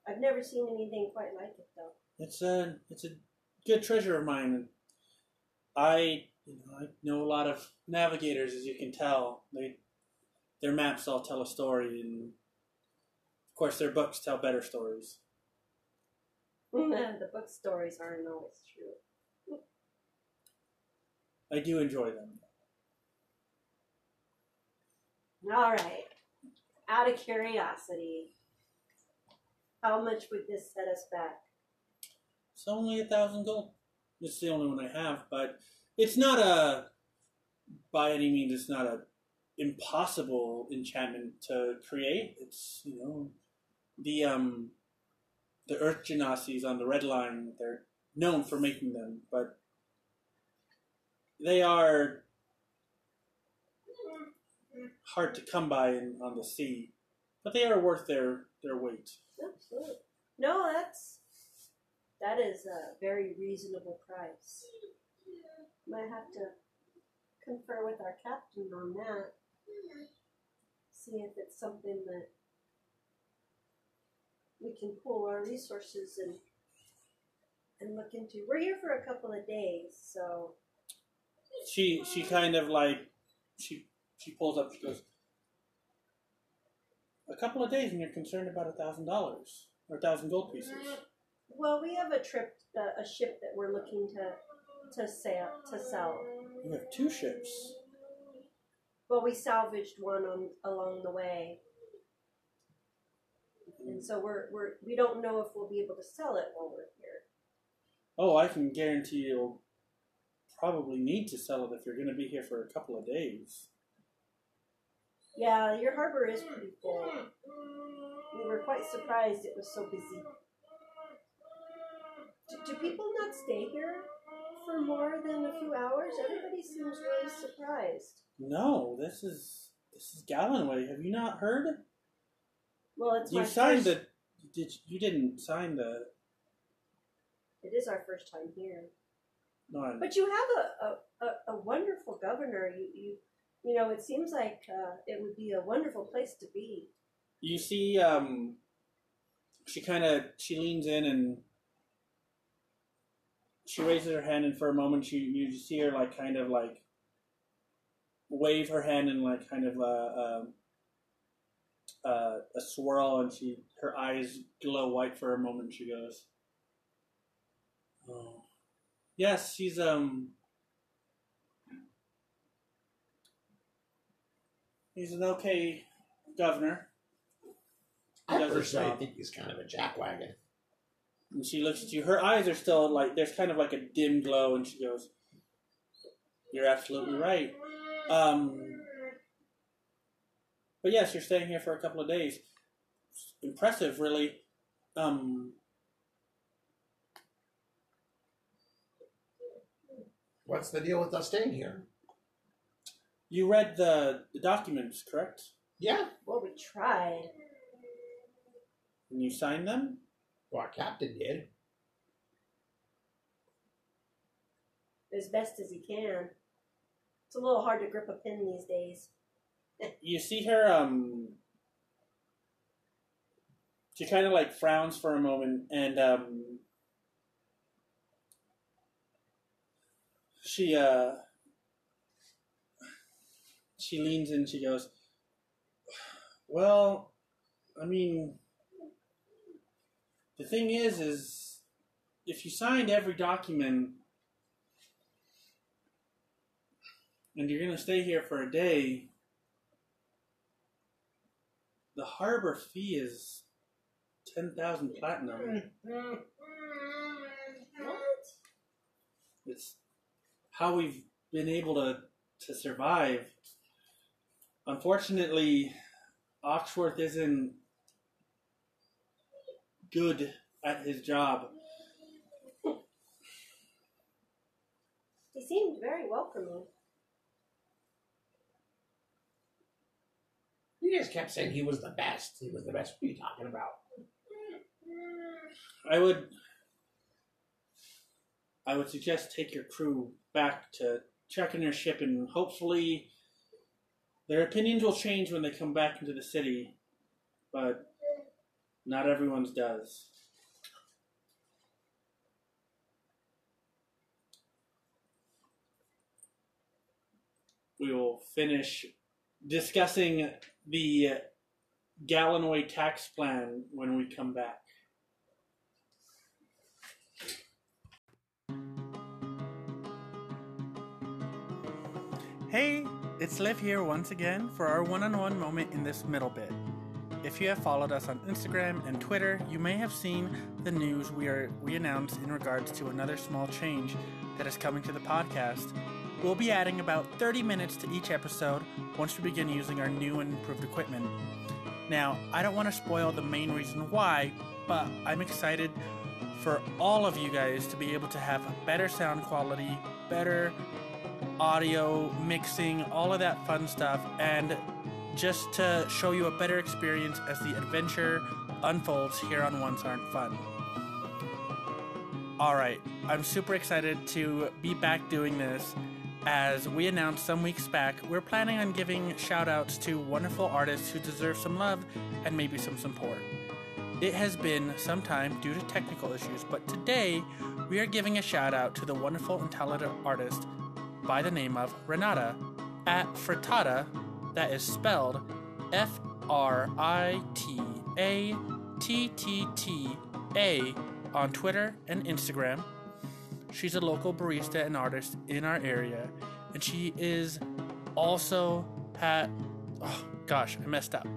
I've never seen anything quite like it though. It's a it's a good treasure of mine. I you know I know a lot of navigators, as you can tell. They their maps all tell a story, and Of course, their books tell better stories. the book stories aren't always true. I do enjoy them. All right. Out of curiosity, how much would this set us back? It's only a thousand gold. It's the only one I have, but it's not a. By any means, it's not a impossible enchantment to create. It's you know, the um, the Earth Genasies on the Red Line. They're known for making them, but they are hard to come by in, on the sea. But they are worth their their weight. Absolutely. No, that's that is a very reasonable price. Might have to confer with our captain on that. See if it's something that we can pool our resources and and look into. We're here for a couple of days, so she she kind of like she she pulls up she goes a couple of days and you're concerned about a thousand dollars or a thousand gold pieces well, we have a trip, uh, a ship that we're looking to to sail to sell. you have two ships Well, we salvaged one on along the way, and mm. so we're we're we don't know if we'll be able to sell it while we're here. oh i can guarantee you'll probably need to sell it if you're going to be here for a couple of days Yeah, your harbor is pretty mm. full. We were quite surprised it was so busy. Do, do people not stay here for more than a few hours? Everybody seems really surprised. no this is this is Gallenway. have you not heard Well, it's you my signed first, the did you didn't sign the It is our first time here. no I- But you have a, a, a, a wonderful governor. You, you you know, it seems like uh, it would be a wonderful place to be. you see um she kind of she leans in and she raises her hand and for a moment you you see her like kind of like wave her hand and like kind of a um uh, a swirl and she her eyes glow white for a moment she goes oh yes she's um he's an okay governor He At does his first, I job. think he's kind of a jackwagon. And she looks at you. Her eyes are still like there's kind of like a dim glow, and she goes, "You're absolutely right." Um, but yes, you're staying here for a couple of days. Impressive, really. Um, What's the deal with us staying here? you read the, the documents, correct? Yeah, Well, we tried. And you signed them. well, our captain did. as best as he can. It's a little hard to grip a pen these days. You see her. Um, she kind of like frowns for a moment, and um, she uh, she leans in. She goes, "Well, I mean, the thing is, is if you signed every document." And you're gonna stay here for a day. The harbor fee is ten thousand platinum. What? It's how we've been able to to survive. Unfortunately, Oxworth isn't good at his job. He seemed very welcoming. You just kept saying he was the best. He was the best. What are you talking about? I would I would suggest take your crew back to check in their ship and hopefully their opinions will change when they come back into the city, but not everyone's does. We will finish discussing the uh, Gallonway tax plan when we come back. Hey, it's Liv here once again for our one on one moment in this middle bit. If you have followed us on Instagram and Twitter, you may have seen the news we are we announced in regards to another small change that is coming to the podcast. We'll be adding about 30 minutes to each episode once we begin using our new and improved equipment. Now, I don't want to spoil the main reason why, but I'm excited for all of you guys to be able to have better sound quality, better audio, mixing, all of that fun stuff, and just to show you a better experience as the adventure unfolds here on Ones Aren't Fun. Alright, I'm super excited to be back doing this. As we announced some weeks back, we're planning on giving shout outs to wonderful artists who deserve some love and maybe some support. It has been some time due to technical issues, but today we are giving a shout out to the wonderful and talented artist by the name of Renata at Frittata, that is spelled F R I T A T T T A on Twitter and Instagram. She's a local barista and artist in our area, and she is also had. Oh gosh, I messed up.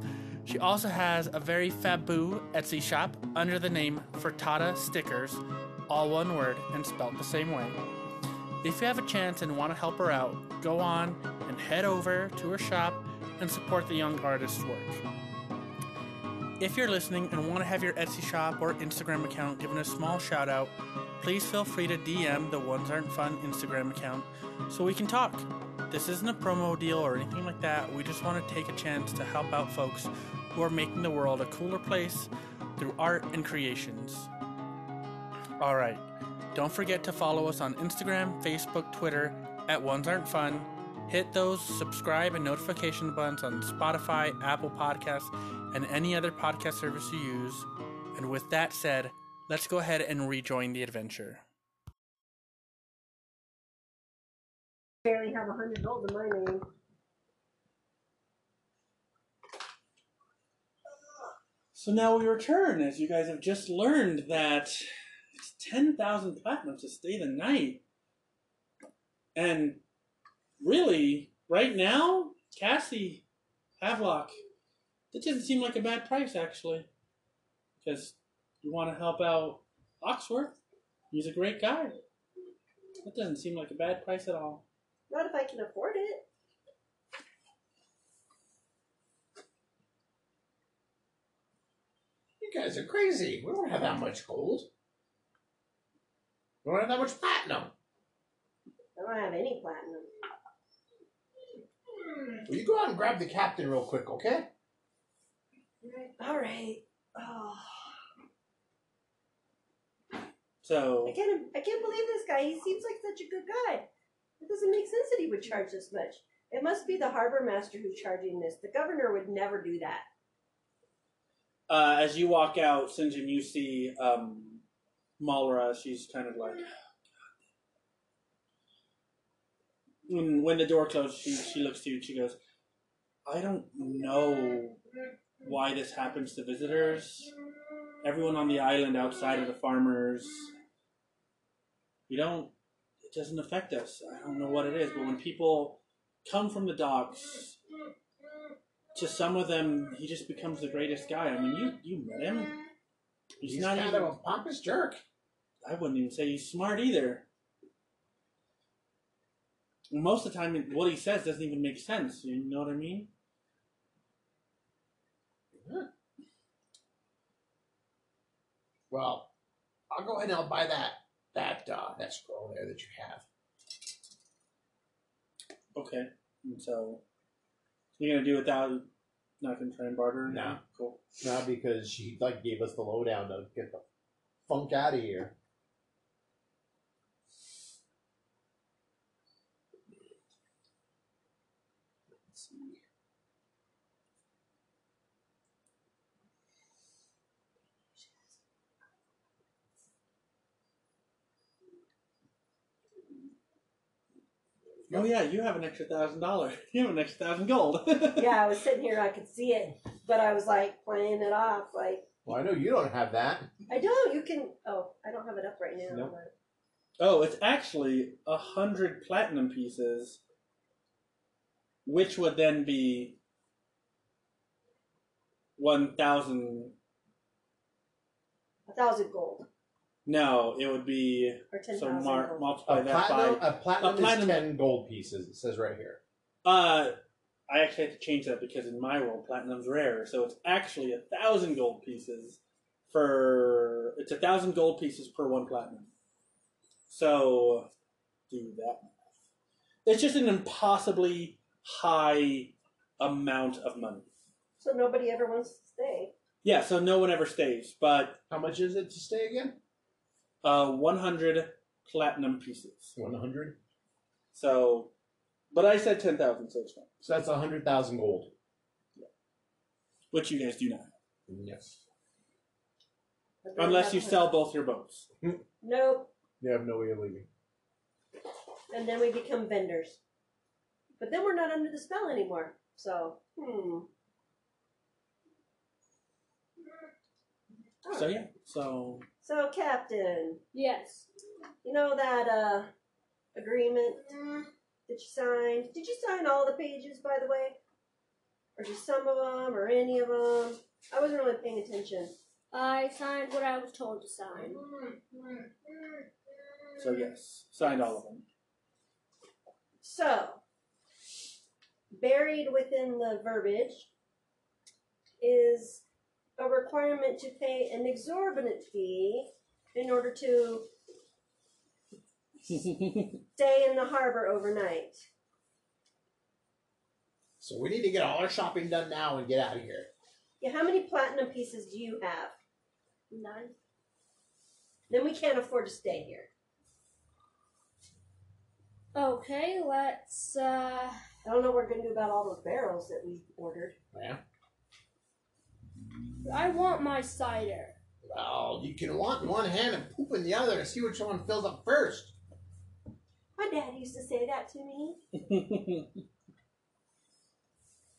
She also has a very fabu Etsy shop under the name Frittata Stickers, all one word and spelled the same way. If you have a chance and want to help her out, go on and head over to her shop and support the young artist's work. If you're listening and want to have your Etsy shop or Instagram account given a small shout out, please feel free to DM the Ones Aren't Fun Instagram account so we can talk. This isn't a promo deal or anything like that. We just want to take a chance to help out folks who are making the world a cooler place through art and creations. All right. Don't forget to follow us on Instagram, Facebook, Twitter at Ones Aren't Fun. Hit those subscribe and notification buttons on Spotify, Apple Podcasts, and any other podcast service you use. And with that said, let's go ahead and rejoin the adventure. barely have a hundred gold in my name. So now we return, as you guys have just learned that it's 10,000 platinum to stay the night. And really, right now, Cassie, Havelock, that doesn't seem like a bad price, actually. Because you want to help out Oxworth. He's a great guy. That doesn't seem like a bad price at all. Not if I can afford it. You guys are crazy. We don't have that much gold. We don't have that much platinum. I don't have any platinum. Will you go out and grab the captain real quick, okay? All right. Oh, So, I can't. I can't believe this guy. He seems like such a good guy. It doesn't make sense that he would charge this much. It must be the harbor master who's charging this. The governor would never do that. uh, as you walk out, Sinjin, you see um, Malra. She's kind of like. When, when the door closes, she, she looks to you and she goes, I don't know why this happens to visitors. Everyone on the island outside of the farmers, we don't, it doesn't affect us. I don't know what it is, but when people come from the docks, to some of them, he just becomes the greatest guy. I mean, you you met him. He's, He's not kind even. of a pompous jerk. I wouldn't even say he's smart either. Most of the time, what he says doesn't even make sense. You know what I mean? Well, I'll go ahead and I'll buy that that uh, that scroll there that you have. Okay. And so, you're gonna do without not gonna try and barter? No. Cool. Not because she like gave us the lowdown to get the funk out of here. Oh yeah, you have an extra thousand dollars. You have an extra thousand gold. yeah, I was sitting here, I could see it, but I was like playing it off. Like Well, I know you don't have that. I don't. You can. Oh, I don't have it up right now. Nope. but- Oh, it's actually a hundred platinum pieces, which would then be one thousand. A thousand gold No, it would be or ten so thousand mar- multiply A that platinum, by. a platinum, a platinum- is ten gold pieces. It says right here. Uh, I actually had to change that because in my world platinum's rare, so it's actually a thousand gold pieces for. It's a thousand gold pieces per one platinum. So, do that. It's just an impossibly high amount of money. So nobody ever wants to stay. Yeah, so no one ever stays, but How much is it to stay again? Uh, 100 platinum pieces. One hundred. So, but I said 10,000, so it's fine. So that's a hundred thousand gold. Which you guys do not have. Yes. Unless you sell both your boats. Nope. You have no way of leaving. And then we become vendors. But then we're not under the spell anymore. So, hmm. So, yeah. So, So, Captain, Yes. you know that uh agreement that you signed? Did you sign all the pages, by the way? Or just some of them, or any of them? I wasn't really paying attention. I signed what I was told to sign. so yes. Signed all of them. So, buried within the verbiage is a requirement to pay an exorbitant fee in order to stay in the harbor overnight. So we need to get all our shopping done now and get out of here. Yeah, how many platinum pieces do you have? None. Then we can't afford to stay here. Okay, let's uh I don't know what we're going to do about all those barrels that we ordered. Yeah. I want my cider. Well, you can want in one hand and poop in the other and see which one fills up first. My dad used to say that to me.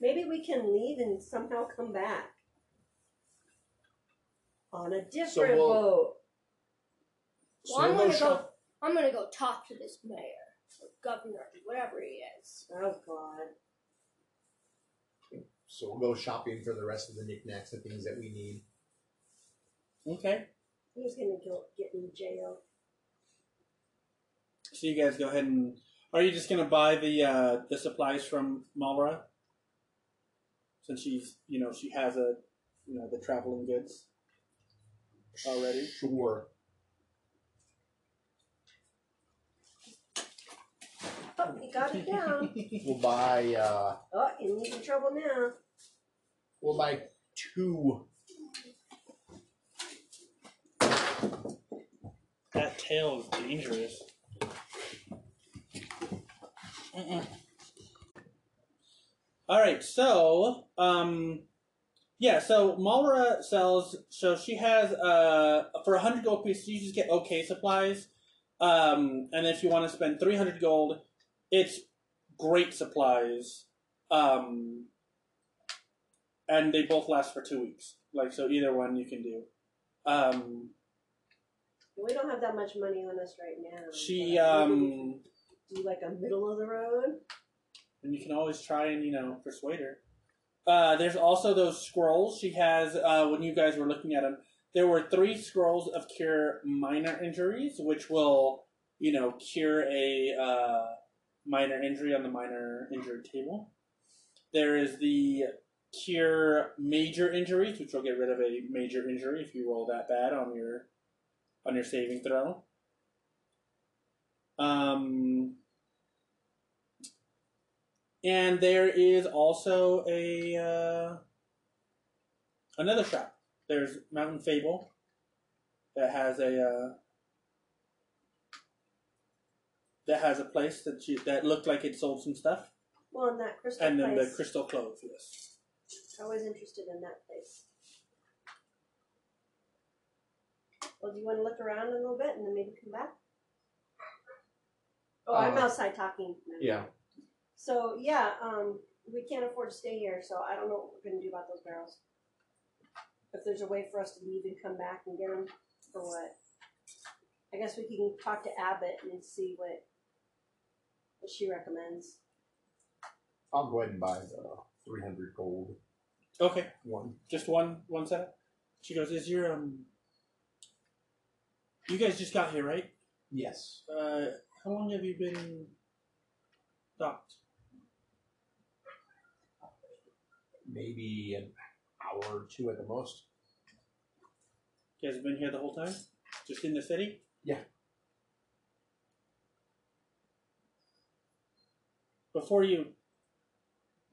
Maybe we can leave and somehow come back on a different we'll- boat. Well, I'm gonna shop- go I'm gonna go talk to this mayor or governor, whatever he is. Oh God! So we'll go shopping for the rest of the knickknacks and things that we need. okay. He's gonna go get in jail. So you guys go ahead and. Are you just going to buy the uh, the supplies from Malra? Since she's, you know, she has a, you know, the traveling goods already. Sure. Oh, he got it down. We'll buy. uh oh, he's in trouble now. We'll buy two. That tail is dangerous. Mm-mm. All right, so um, yeah, so Malra sells. So she has uh for a hundred gold pieces, you just get okay supplies. Um, and if you want to spend three hundred gold, it's great supplies. Um, and they both last for two weeks. Like so, either one you can do. Um, We don't have that much money on us right now. she but maybe we um. do like a middle of the road. and you can always try and you know persuade her. Uh, there's also those scrolls she has. Uh, when you guys were looking at them, there were three scrolls of cure minor injuries, which will you know cure a uh, minor injury on the minor injury table. There is the cure major injuries, which will get rid of a major injury if you roll that bad on your on your saving throw. Um, and there is also a uh, another shop. There's Mountain Fable that has a uh, that has a place that you, that looked like it sold some stuff, Well, in that crystal and then place. the Crystal Clove. Yes. I was interested in that place. Well, do you want to look around a little bit and then maybe come back? Oh, I'm Uh, outside talking. Yeah. So yeah, um, we can't afford to stay here, so I don't know what we're gonna do about those barrels. If there's a way for us to leave and come back and get them, or what? I guess we can talk to Abbott and see what what she recommends. I'll go ahead and buy the 300 gold Okay, one. just one one set. She goes, "Is your um? You guys just got here, right? Yes. Uh, how long have you been docked? Maybe an hour or two at the most. You guys have been here the whole time, just in the city. Yeah. Before you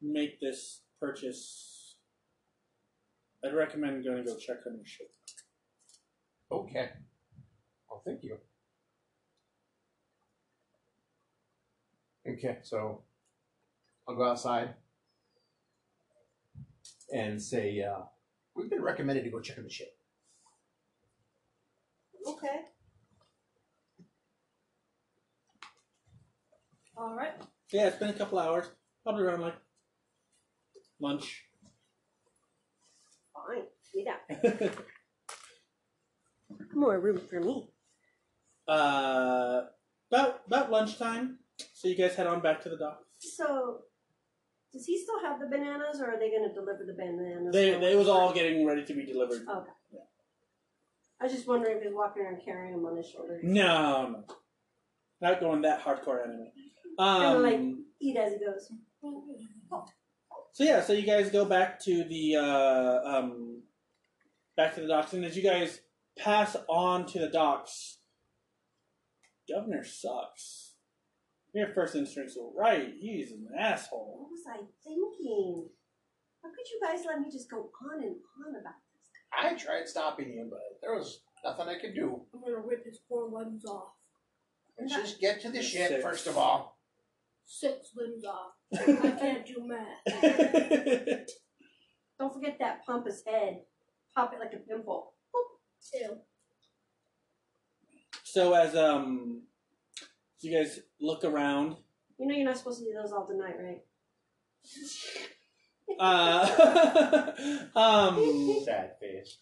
make this purchase, I'd recommend going to go check on your ship. Okay. Well, thank you. Okay, so I'll go outside and say, uh, we've been recommended to go check on the ship. Okay. All right. Yeah, it's been a couple hours, probably around like lunch. Fine. Yeah. More room for me. uh, about about lunchtime. So you guys head on back to the dock. So, does he still have the bananas, or are they going to deliver the bananas? They they was all getting ready to be delivered. Okay. I was just wondering if he's walking around carrying them on his shoulders. No, no, not going that hardcore anime. Kinda Um, like- Eat as he goes. so yeah, so you guys go back to the uh, um, back to the docks, and as you guys pass on to the docks, Governor sucks. Your first instincts were right. He's an asshole. What was I thinking? How could you guys let me just go on and on about this? I tried stopping you, but there was nothing I could do. I'm gonna rip his poor limbs off. Let's just get to the ship Six. first of all. Six limbs off. I can't do math. Don't forget that pompous head. Pop it like a pimple. Ew. so as um, so you guys look around. You know you're not supposed to do those all tonight, right? Uh, um, Sad face.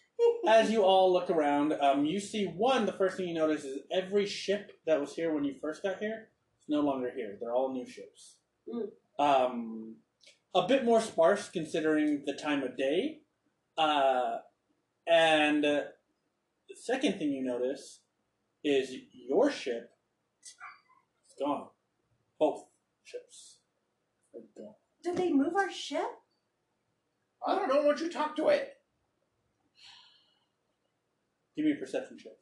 as you all look around, um, you see one. The first thing you notice is every ship that was here when you first got here is no longer here. They're all new ships. Mm. Um, a bit more sparse considering the time of day. Uh, and uh, the second thing you notice is your ship is gone. Both ships are gone. Did they move our ship? I don't know. Why don't you talk to it? Give me a perception check.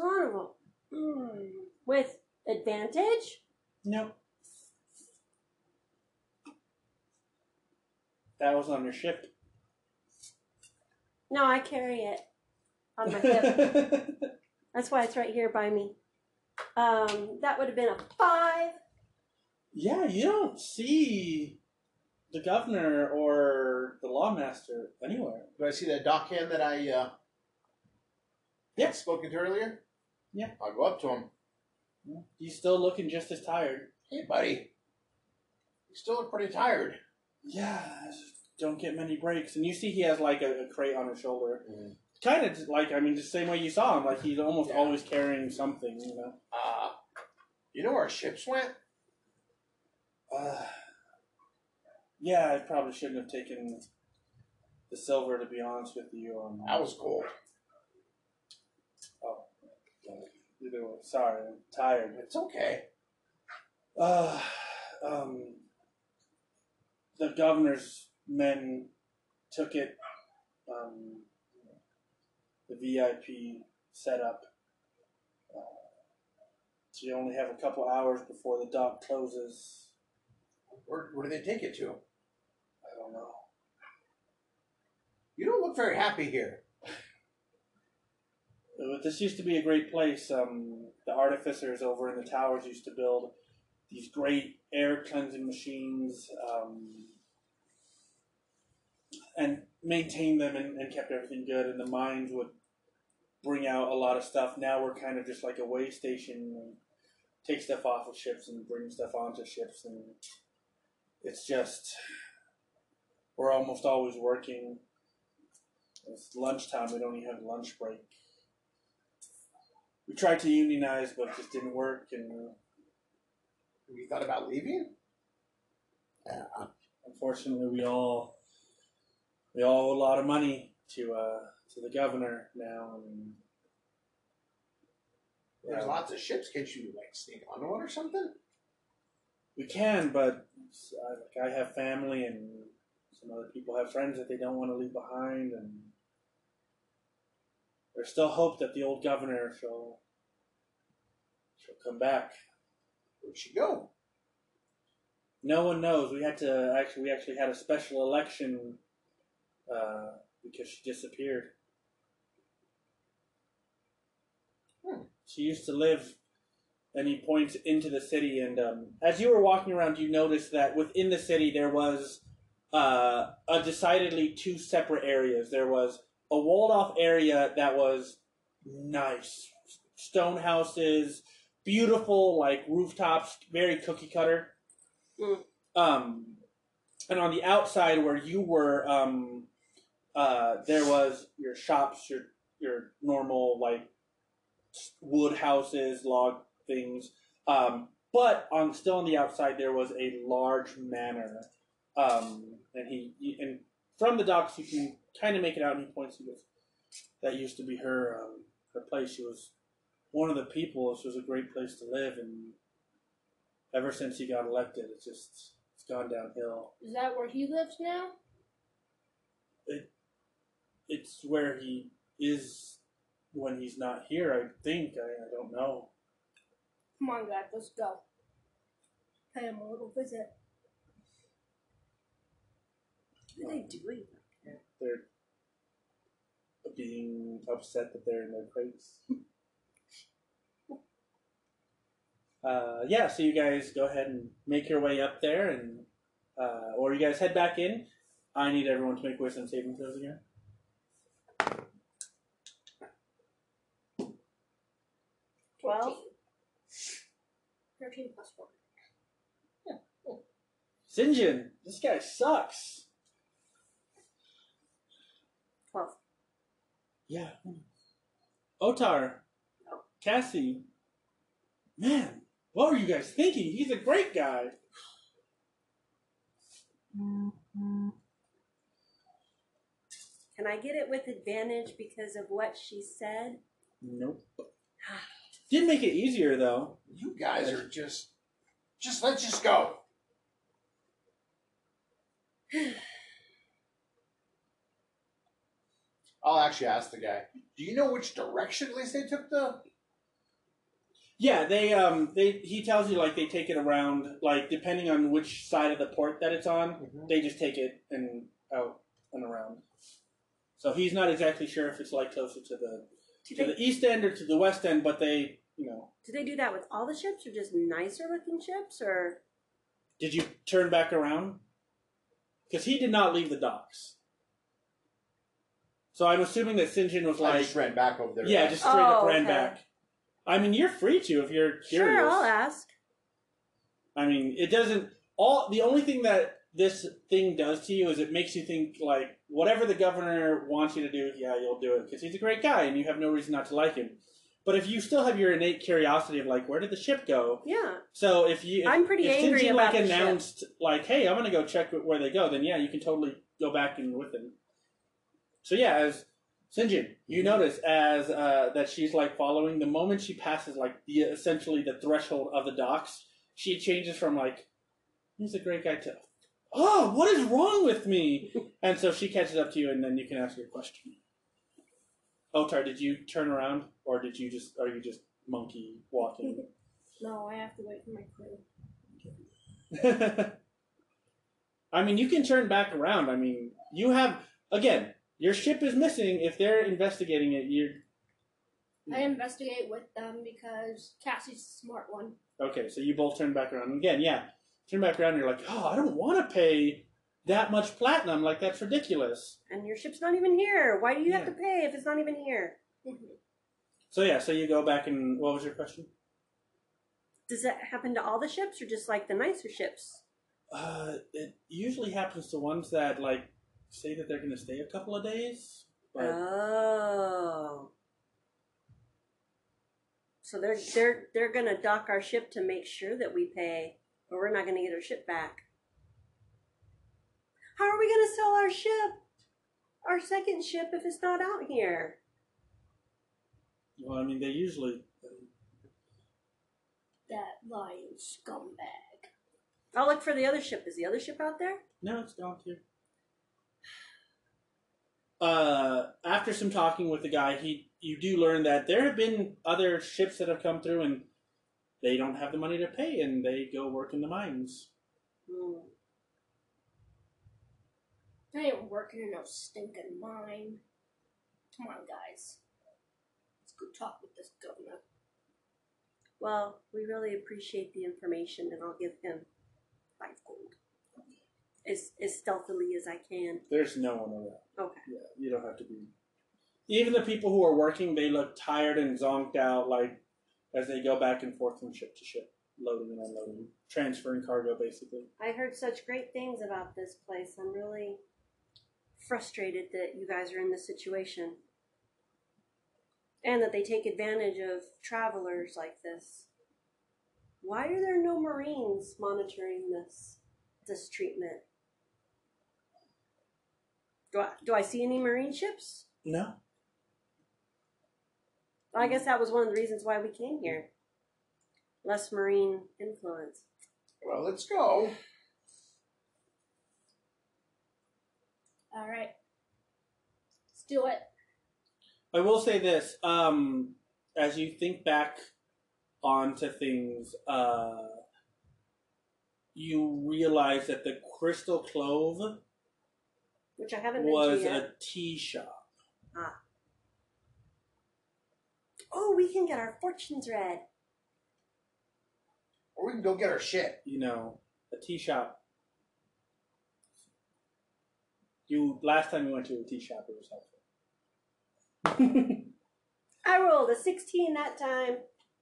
Son. Mm. With advantage? No. That was on your ship. No, I carry it on my hip. That's why it's right here by me. Um, that would have been a five. yeah, you don't see the governor or the lawmaster anywhere. Do I see that dockhand that I uh, Yeah. had spoken to earlier? Yeah. I'll go up to him. He's still looking just as tired. Hey, buddy. You still look pretty tired. Yeah, I just don't get many breaks. And you see he has like a, a crate on his shoulder. Mm. Kind of like, I mean, the same way you saw him. Like he's almost Yeah. always carrying something, you know? Uh, you know where our ships went? Uh, yeah, I probably shouldn't have taken the silver, to be honest with you. Um, That was cold. Either way, sorry, I'm tired. It's okay. Uh, um, the governor's men took it. Um, the VIP setup. Uh, so you only have a couple hours before the dock closes. Where, where do they take it to? I don't know. You don't look very happy here. Uh, This used to be a great place. Um, the artificers over in the towers used to build these great air cleansing machines um, and maintain them and, and kept everything good. And the mines would bring out a lot of stuff. Now we're kind of just like a way station. We take stuff off of ships and bring stuff onto ships, and it's just we're almost always working. It's lunchtime. We don't even have lunch break. We tried to unionize, but it just didn't work, and We thought about leaving. Yeah, unfortunately, we all we all owe a lot of money to uh, to the governor now. And, There's Yeah. lots of ships. Can't you like sneak onto one or something? We can, but it's, I, like I have family, and some other people have friends that they don't want to leave behind, and there's still hope that the old governor shall shall come back. Where'd she go? No one knows. We had to actually we actually had a special election uh, because she disappeared. Hmm. She used to live, and he points into the city. And um, as you were walking around, you noticed that within the city there was uh, a decidedly two separate areas. There was a walled off area that was nice, stone houses, beautiful like rooftops, very cookie cutter. Mm. Um, and on the outside where you were, um, uh, there was your shops, your your normal like wood houses, log things. Um, but on still on the outside there was a large manor. Um, and he, he- and from the docks you can kind of make it out. He points. Goes, "That used to be her um, her place. She was one of the people. This was a great place to live, and ever since he got elected, it's just it's gone downhill. Is that where he lives now? It It's where he is when he's not here. I think. I, I don't know. Come on, guys, let's go. Pay him a little visit. What are they doing? They're being upset that they're in their crates. uh, yeah, so you guys go ahead and make your way up there, and uh, or you guys head back in. I need everyone to make wisdom saving throws again. Twelve. 13 plus 4. Sinjin, this guy sucks. Twelve. Yeah. Otar, Cassie, man, what were you guys thinking? He's a great guy. Can I get it with advantage because of what she said? Nope. Didn't make it easier though. You guys are just, just let's just go. I'll actually ask the guy. Do you know which direction at least they took the? Yeah, they um they he tells you like they take it around like depending on which side of the port that it's on, they just take it and out and around. So he's not exactly sure if it's like closer to the Do to they, the east end or to the west end, but they you know do they do that with all the ships, or just nicer looking ships, or Did you turn back around? Because he did not leave the docks. So I'm assuming that Sinjin was I like, just ran back over there. yeah, just straight up Oh, ran okay. back. I mean, you're free to if you're curious. sure? I'll ask. I mean, it doesn't. All the only thing that this thing does to you is it makes you think like whatever the governor wants you to do, yeah, you'll do it because he's a great guy and you have no reason not to like him. But if you still have your innate curiosity of like, where did the ship go? Yeah. So if you, if, I'm pretty if angry Sinjin, about like the ship. announced like, hey, I'm gonna go check where they go, then yeah, you can totally go back and with him. So yeah, as Sinjin, you notice as uh, that she's like following the moment she passes like the essentially the threshold of the docks, she changes from like he's a great guy to oh what is wrong with me, and so she catches up to you, and then you can ask your question. Otar, did you turn around, or did you just are you just monkey walking? No, I have to wait for my crew. I mean, you can turn back around. I mean, you have again. Your ship is missing. If they're investigating it, you're I investigate with them because Cassie's the smart one. okay. So you both turn back around again. Yeah, turn back around. And you're like, oh, I don't want to pay that much platinum. Like that's ridiculous. And your ship's not even here. Why do you have Yeah. to pay if it's not even here? Mhm. So yeah, so you go back and what was your question? Does that happen to all the ships, or just like the nicer ships? Uh, it usually happens to ones that like say that they're going to stay a couple of days, but Oh. So they're they're they're gonna dock our ship to make sure that we pay, or we're not gonna get our ship back. How are we gonna sell our ship, our second ship, if it's not out here? well, I mean, they usually. That lying scumbag. I'll look for the other ship. Is the other ship out there? No, it's gone too. Uh, after some talking with the guy, he you do learn that there have been other ships that have come through and they don't have the money to pay and they go work in the mines. Hmm. I ain't working in no stinking mine. Come on, guys. Let's go talk with this governor. Well, we really appreciate the information, and I'll give him five gold as as stealthily as I can. There's no one around. Okay. Yeah, you don't have to be. Even the people who are working, they look tired and zonked out, like as they go back and forth from ship to ship, loading and unloading, transferring cargo, basically. I heard such great things about this place. I'm really frustrated that you guys are in this situation. And that they take advantage of travelers like this. Why are there no Marines monitoring this this treatment? Do I, do I see any Marine ships? No, I guess that was one of the reasons why we came here. Less Marine influence. Well, let's go. All right. Let's do it. I will say this: um, as you think back onto things, uh, you realize that the Crystal Clove Which I haven't been was to yet. a tea shop. Ah. Oh, we can get our fortunes read. Or we can go get our shit. You know, a tea shop. You last time you went to a tea shop, it was helpful. I rolled a 16 that time.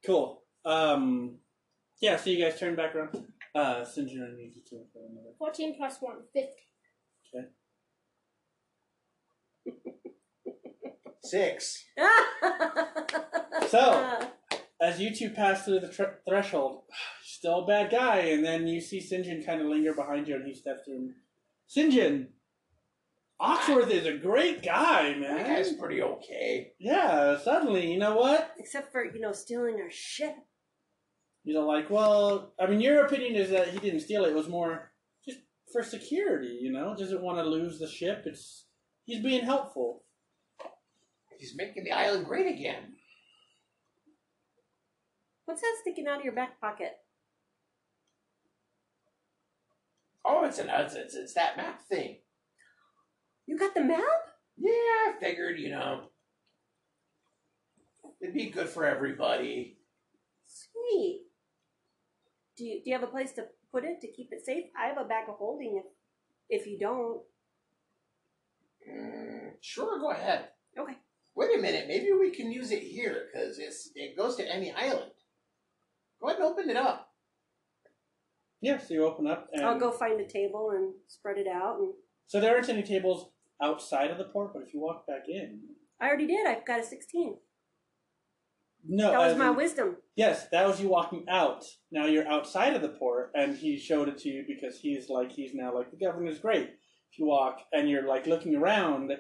cool. Um, yeah. So you guys turn back around. Uh, Sinjin, I need you to for another. 14 plus 1, 50. Six. So, as you two pass through the tr- threshold, still a bad guy, and then you see Sinjin kind of linger behind you, and he steps through. Sinjin, Oxworth is a great guy, man. That guy's pretty okay. Yeah, suddenly, you know what? Except for, you know, stealing our ship. You know, like, well, I mean, your opinion is that he didn't steal it. It was more just for security, you know? Doesn't want to lose the ship. It's He's being helpful. He's making the island great again. What's that sticking out of your back pocket? Oh, it's an it's, it's, it's that map thing. You got the map? Yeah, I figured, you know, it'd be good for everybody. Sweet. Do you, do you have a place to put it to keep it safe? I have a bag of holding if, if you don't. Mm, sure, go ahead. Okay. Wait a minute, maybe we can use it here because it's it goes to any island. Go ahead and open it up. Yeah, so you open up, and I'll go find a table and spread it out. And so there aren't any tables outside of the port, but if you walk back in, I already did. I've got a 16. no, That was uh, my in- wisdom. Yes, that was you walking out. Now you're outside of the port, and he showed it to you because he's like he's now like the governor's great. If you walk and you're like looking around,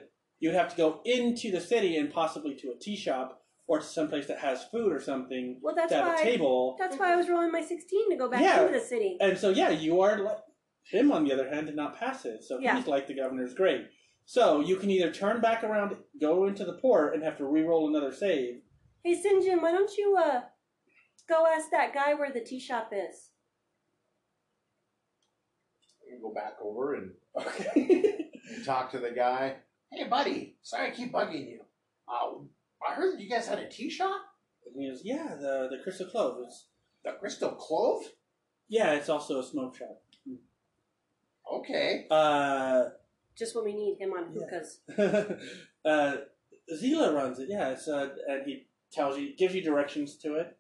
you'd have to go into the city and possibly to a tea shop or to someplace that has food or something Well, that's to have why. a table. That's why I was rolling my 16 to go back Yeah. into the city. And so yeah, you are like him on the other hand did not pass it, so Yeah. he's like the governor's great. So you can either turn back around, go into the port, and have to re-roll another save. Hey, Sinjin, why don't you uh go ask that guy where the tea shop is? You go back over and, Okay. and talk to the guy. Hey, buddy. Sorry I keep bugging you. Uh, I heard that you guys had a tea shop. And he goes, yeah, the the Crystal Clove is. The Crystal Clove. Yeah, it's also a smoke shop. Okay. Uh, Just when we need him on Yeah. hookahs. uh, Zelia runs it. Yeah, it's uh, and he tells you, gives you directions to it.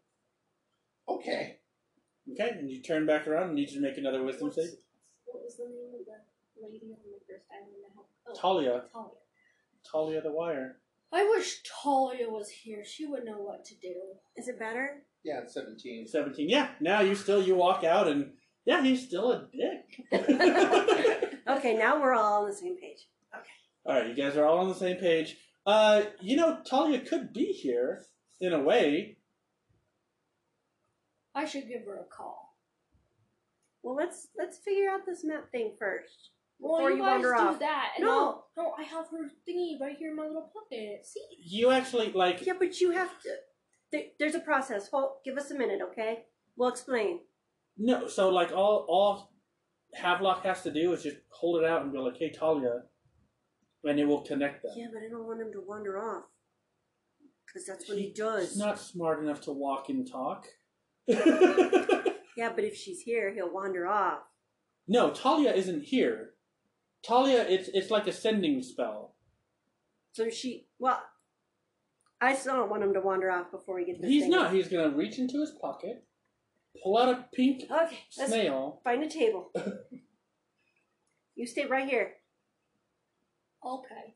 Okay. Okay, and you turn back around and need to make another wisdom What's- save. What was the name of the lady on the first island that helped? Oh, Talia, Talia. Talia the Wire. I wish Talia was here. She would know what to do. Is it better? Yeah, it's 17. 17. Yeah, now you still, you walk out and, yeah, he's still a dick. Okay, now we're all on the same page. Okay. All right, you guys are all on the same page. Uh, you know, Talia could be here in a way. I should give her a call. Well, let's let's figure out this map thing first. Well, Before you, you guys wander do off. that, and No. I'll, no, I have her thingy right here in my little pocket. See? You actually like Yeah, but you have to. There, there's a process. Hold, give us a minute, okay? We'll explain. no. So like all all Havelock has to do is just hold it out and be like, "Hey, Talia," and it will connect them. Yeah, but I don't want him to wander off. Because that's what he does. He's not smart enough to walk and talk. Yeah, but if she's here, he'll wander off. no, Talia isn't here. Talia, it's it's like a sending spell. So she. Well, I still don't want him to wander off before we get this He's thing. not. He's gonna reach into his pocket, pull out a pink Okay, let's snail. find a table. you stay right here. Okay.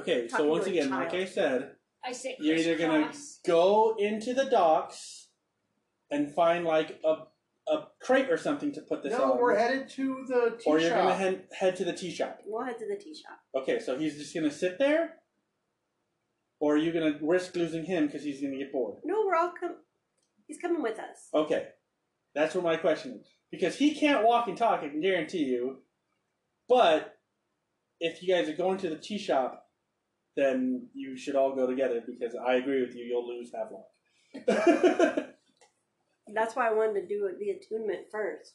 Okay, so Talking once to a again, like. I said, I say You're either gonna crisscross. go into the docks and find like a a crate or something to put this No, on, we're headed to the tea or you're gonna head head to the tea shop. We'll head to the tea shop. Okay, so he's just gonna sit there, or are you gonna risk losing him because he's gonna get bored? No, we're all com- He's coming with us. Okay, that's what my question is because he can't walk and talk. I can guarantee you. But if you guys are going to the tea shop, then you should all go together because I agree with you. You'll lose Havelock. That's why I wanted to do the attunement first.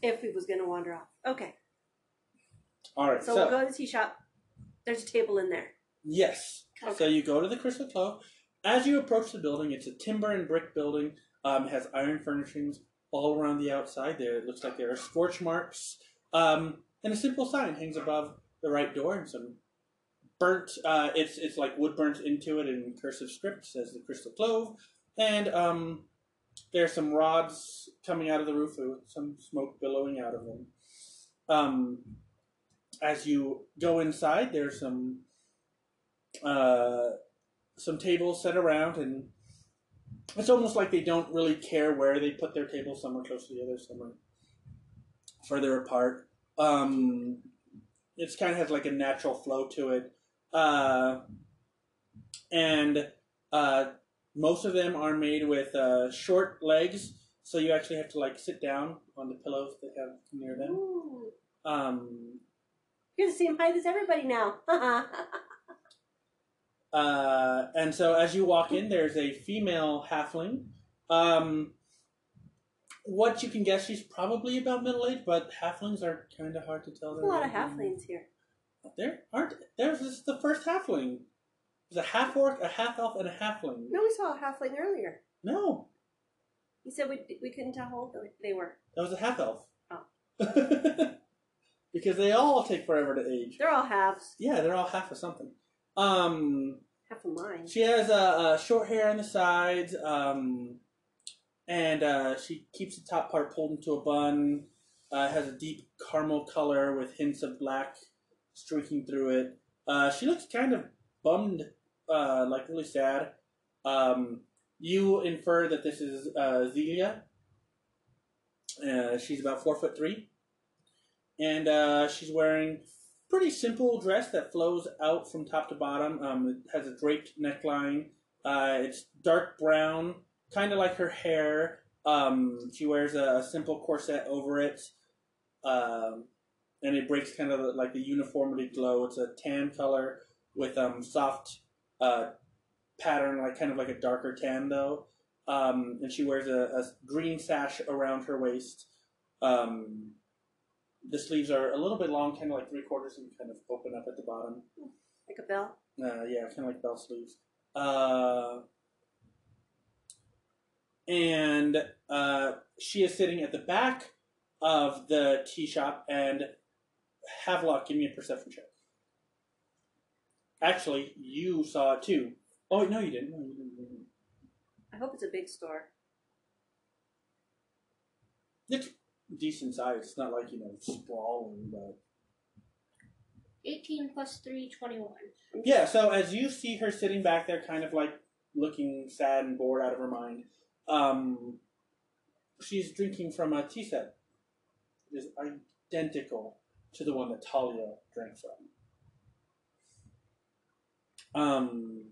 If he was going to wander off. Okay, all right, so, we'll go to the tea shop. There's a table in there. Yes. Okay. So you go to the Crystal Clove. As you approach the building, it's a timber and brick building. Um, has iron furnishings all around the outside. There, it looks like there are scorch marks. Um, and a simple sign hangs above the right door, and some burnt. Uh, it's it's like wood burnt into it in cursive script. Says the Crystal Clove, and um, there's some rods coming out of the roof with some smoke billowing out of them. Um, as you go inside, there's some uh, some tables set around, and it's almost like they don't really care where they put their tables. Some are close to the other, some are further apart. Um, it's kind of has like a natural flow to it, uh, and uh, most of them are made with uh, short legs, so you actually have to like sit down on the pillows they have near them. Ooh. Um, You're the same height as everybody now. Uh, and so as you walk in, there's a female halfling. Um, what you can guess, she's probably about middle age, but halflings are kind of hard to tell. There's a lot of halflings here. There aren't. There's this is the first halfling. There's a half orc, a half elf, and a halfling. No, we saw a halfling earlier. No, He said we, we couldn't tell how old they were. that was a half elf. Oh. because they all take forever to age. They're all halves. Yeah, they're all half of something. Um, Half of mine. She has uh, uh, short hair on the sides, um, and uh, she keeps the top part pulled into a bun. Uh, has a deep caramel color with hints of black streaking through it. Uh, she looks kind of bummed, uh, like really sad. Um, you infer that this is uh, Zelia. Uh, she's about four foot three, and uh, she's wearing pretty simple dress that flows out from top to bottom. Um, it has a draped neckline. Uh, it's dark brown, kind of like her hair. Um, she wears a, a simple corset over it, um, and it breaks kind of like the uniformity glow. It's a tan color with um, soft uh, pattern, like kind of like a darker tan though. Um, and she wears a, a green sash around her waist. Um, the sleeves are a little bit long, kind of like three quarters, and kind of open up at the bottom. Like a bell. Uh, yeah, kind of like bell sleeves. Uh, and uh, she is sitting at the back of the tea shop. And Havelock, give me a perception check. Actually, you saw it too. Oh no, you didn't. No, you didn't. I hope it's a big store. It's decent size. It's not like you know sprawling, but 18 plus 3, 21. yeah. So as you see her sitting back there, kind of like looking sad and bored out of her mind, um, she's drinking from a tea set. It is identical to the one that Talia drank from. Um.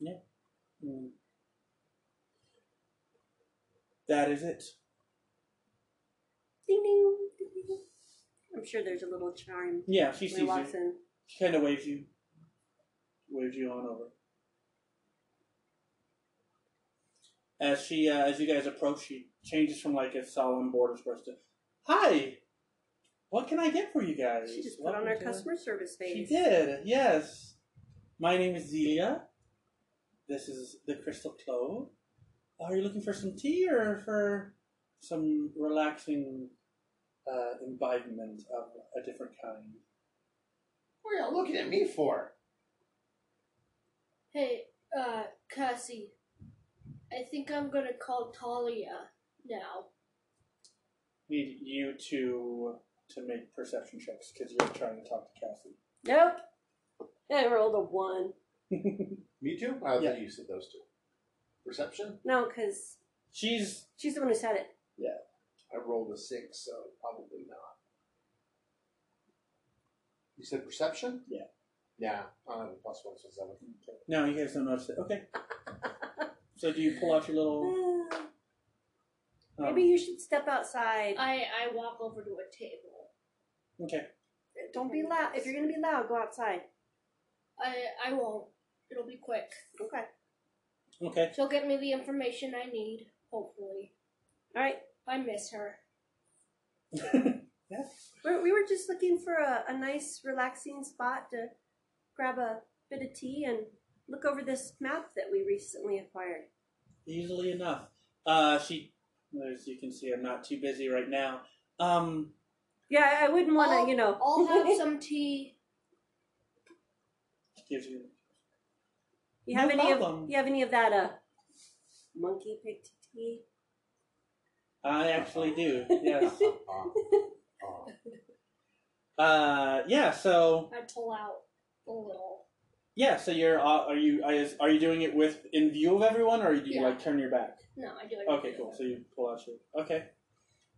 Yeah. Mm. That is it. Ding ding. ding, ding. I'm sure there's a little charm Yeah, she sees you. in. She kind of waves you, waves you on over. As she, uh, as you guys approach, she changes from like a solemn border express to, "Hi, what can I get for you guys?" She just put Welcome on her to- customer service face. She did, yes. My name is Zelia. This is the Crystal Clove. Are you looking for some tea or for some relaxing uh, imbibement of a different kind? What are you looking at me for? Hey, uh, Cassie. I think I'm gonna call Talia now. need you to to make perception checks because you're trying to talk to Cassie. Nope. I rolled a one. Me too? I Yeah. thought you said those two. Perception? No, because She's she's the one who said it. Yeah. I rolled a six, so probably not. You said perception? Yeah. Yeah, I have a plus one, so seven. no, you guys don't notice it. Okay. So do you pull out your little? um, Maybe you should step outside. I, I walk over to a table. Okay. Don't be loud. If you're gonna be loud, go outside. I, I won't. It'll be quick. Okay. Okay. She'll get me the information I need, hopefully. All right. I miss her. We're, we were just looking for a, a nice, relaxing spot to grab a bit of tea and look over this map that we recently acquired. Easily enough. Uh, she, as you can see, I'm not too busy right now. Um, Yeah, I wouldn't want I'll- to, you know. I'll have some tea. gives you. you have No any problem. of you have any of that uh monkey picked tea? I actually do. Yes. Uh, yeah. So I pull out a little. yeah. So you're. Uh, are you? Is, are you doing it with in view of everyone, or do you Yeah. like turn your back? No, I do it. Okay, cool. So you pull out your okay.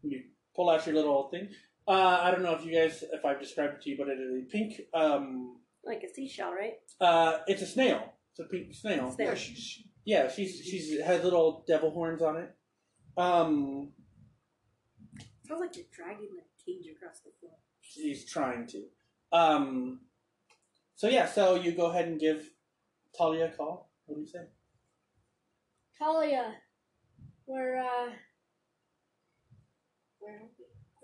You pull out your little thing. Uh, I don't know if you guys, if I've described it to you, but it is a pink. Um, Like a seashell, right? uh, it's a snail. It's a pink snail. Snail. Yeah, she's Yeah, she's she's has little devil horns on it. Um, Sounds like you're dragging the cage across the floor. she's trying to. Um, so yeah, so you go ahead and give Talia a call. What do you say? Talia, we're, uh. Where? We're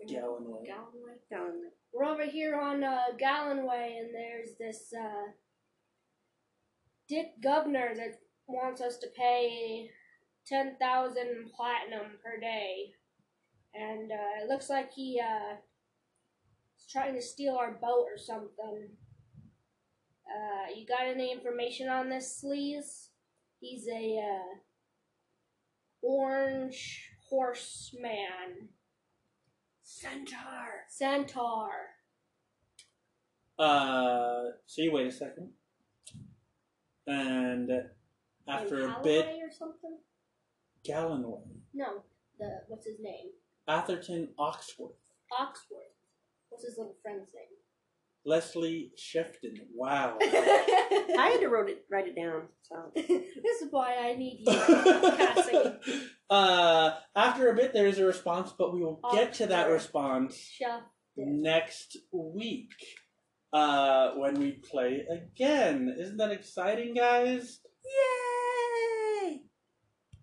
Gallonway. Gallonway? Down We're over here on uh, Gallonway, and there's this uh, Dick Governor that wants us to pay ten thousand platinum per day, and uh, it looks like he uh, is trying to steal our boat or something. Uh, you got any information on this, Sleaze? He's a uh, orange horseman, Centaur. centaur. Uh, so you wait a second, and after a bit, Callaway or something? Gallonway, No, the what's his name? Atherton Oxworth, Oxford. What's his little friend's name? Leslie Shefton. Wow. I had to wrote it, write it down. So this is why I need you, Cassie. uh, after a bit, there is a response, but we will get to that response next week uh, when we play again. Isn't that exciting, guys?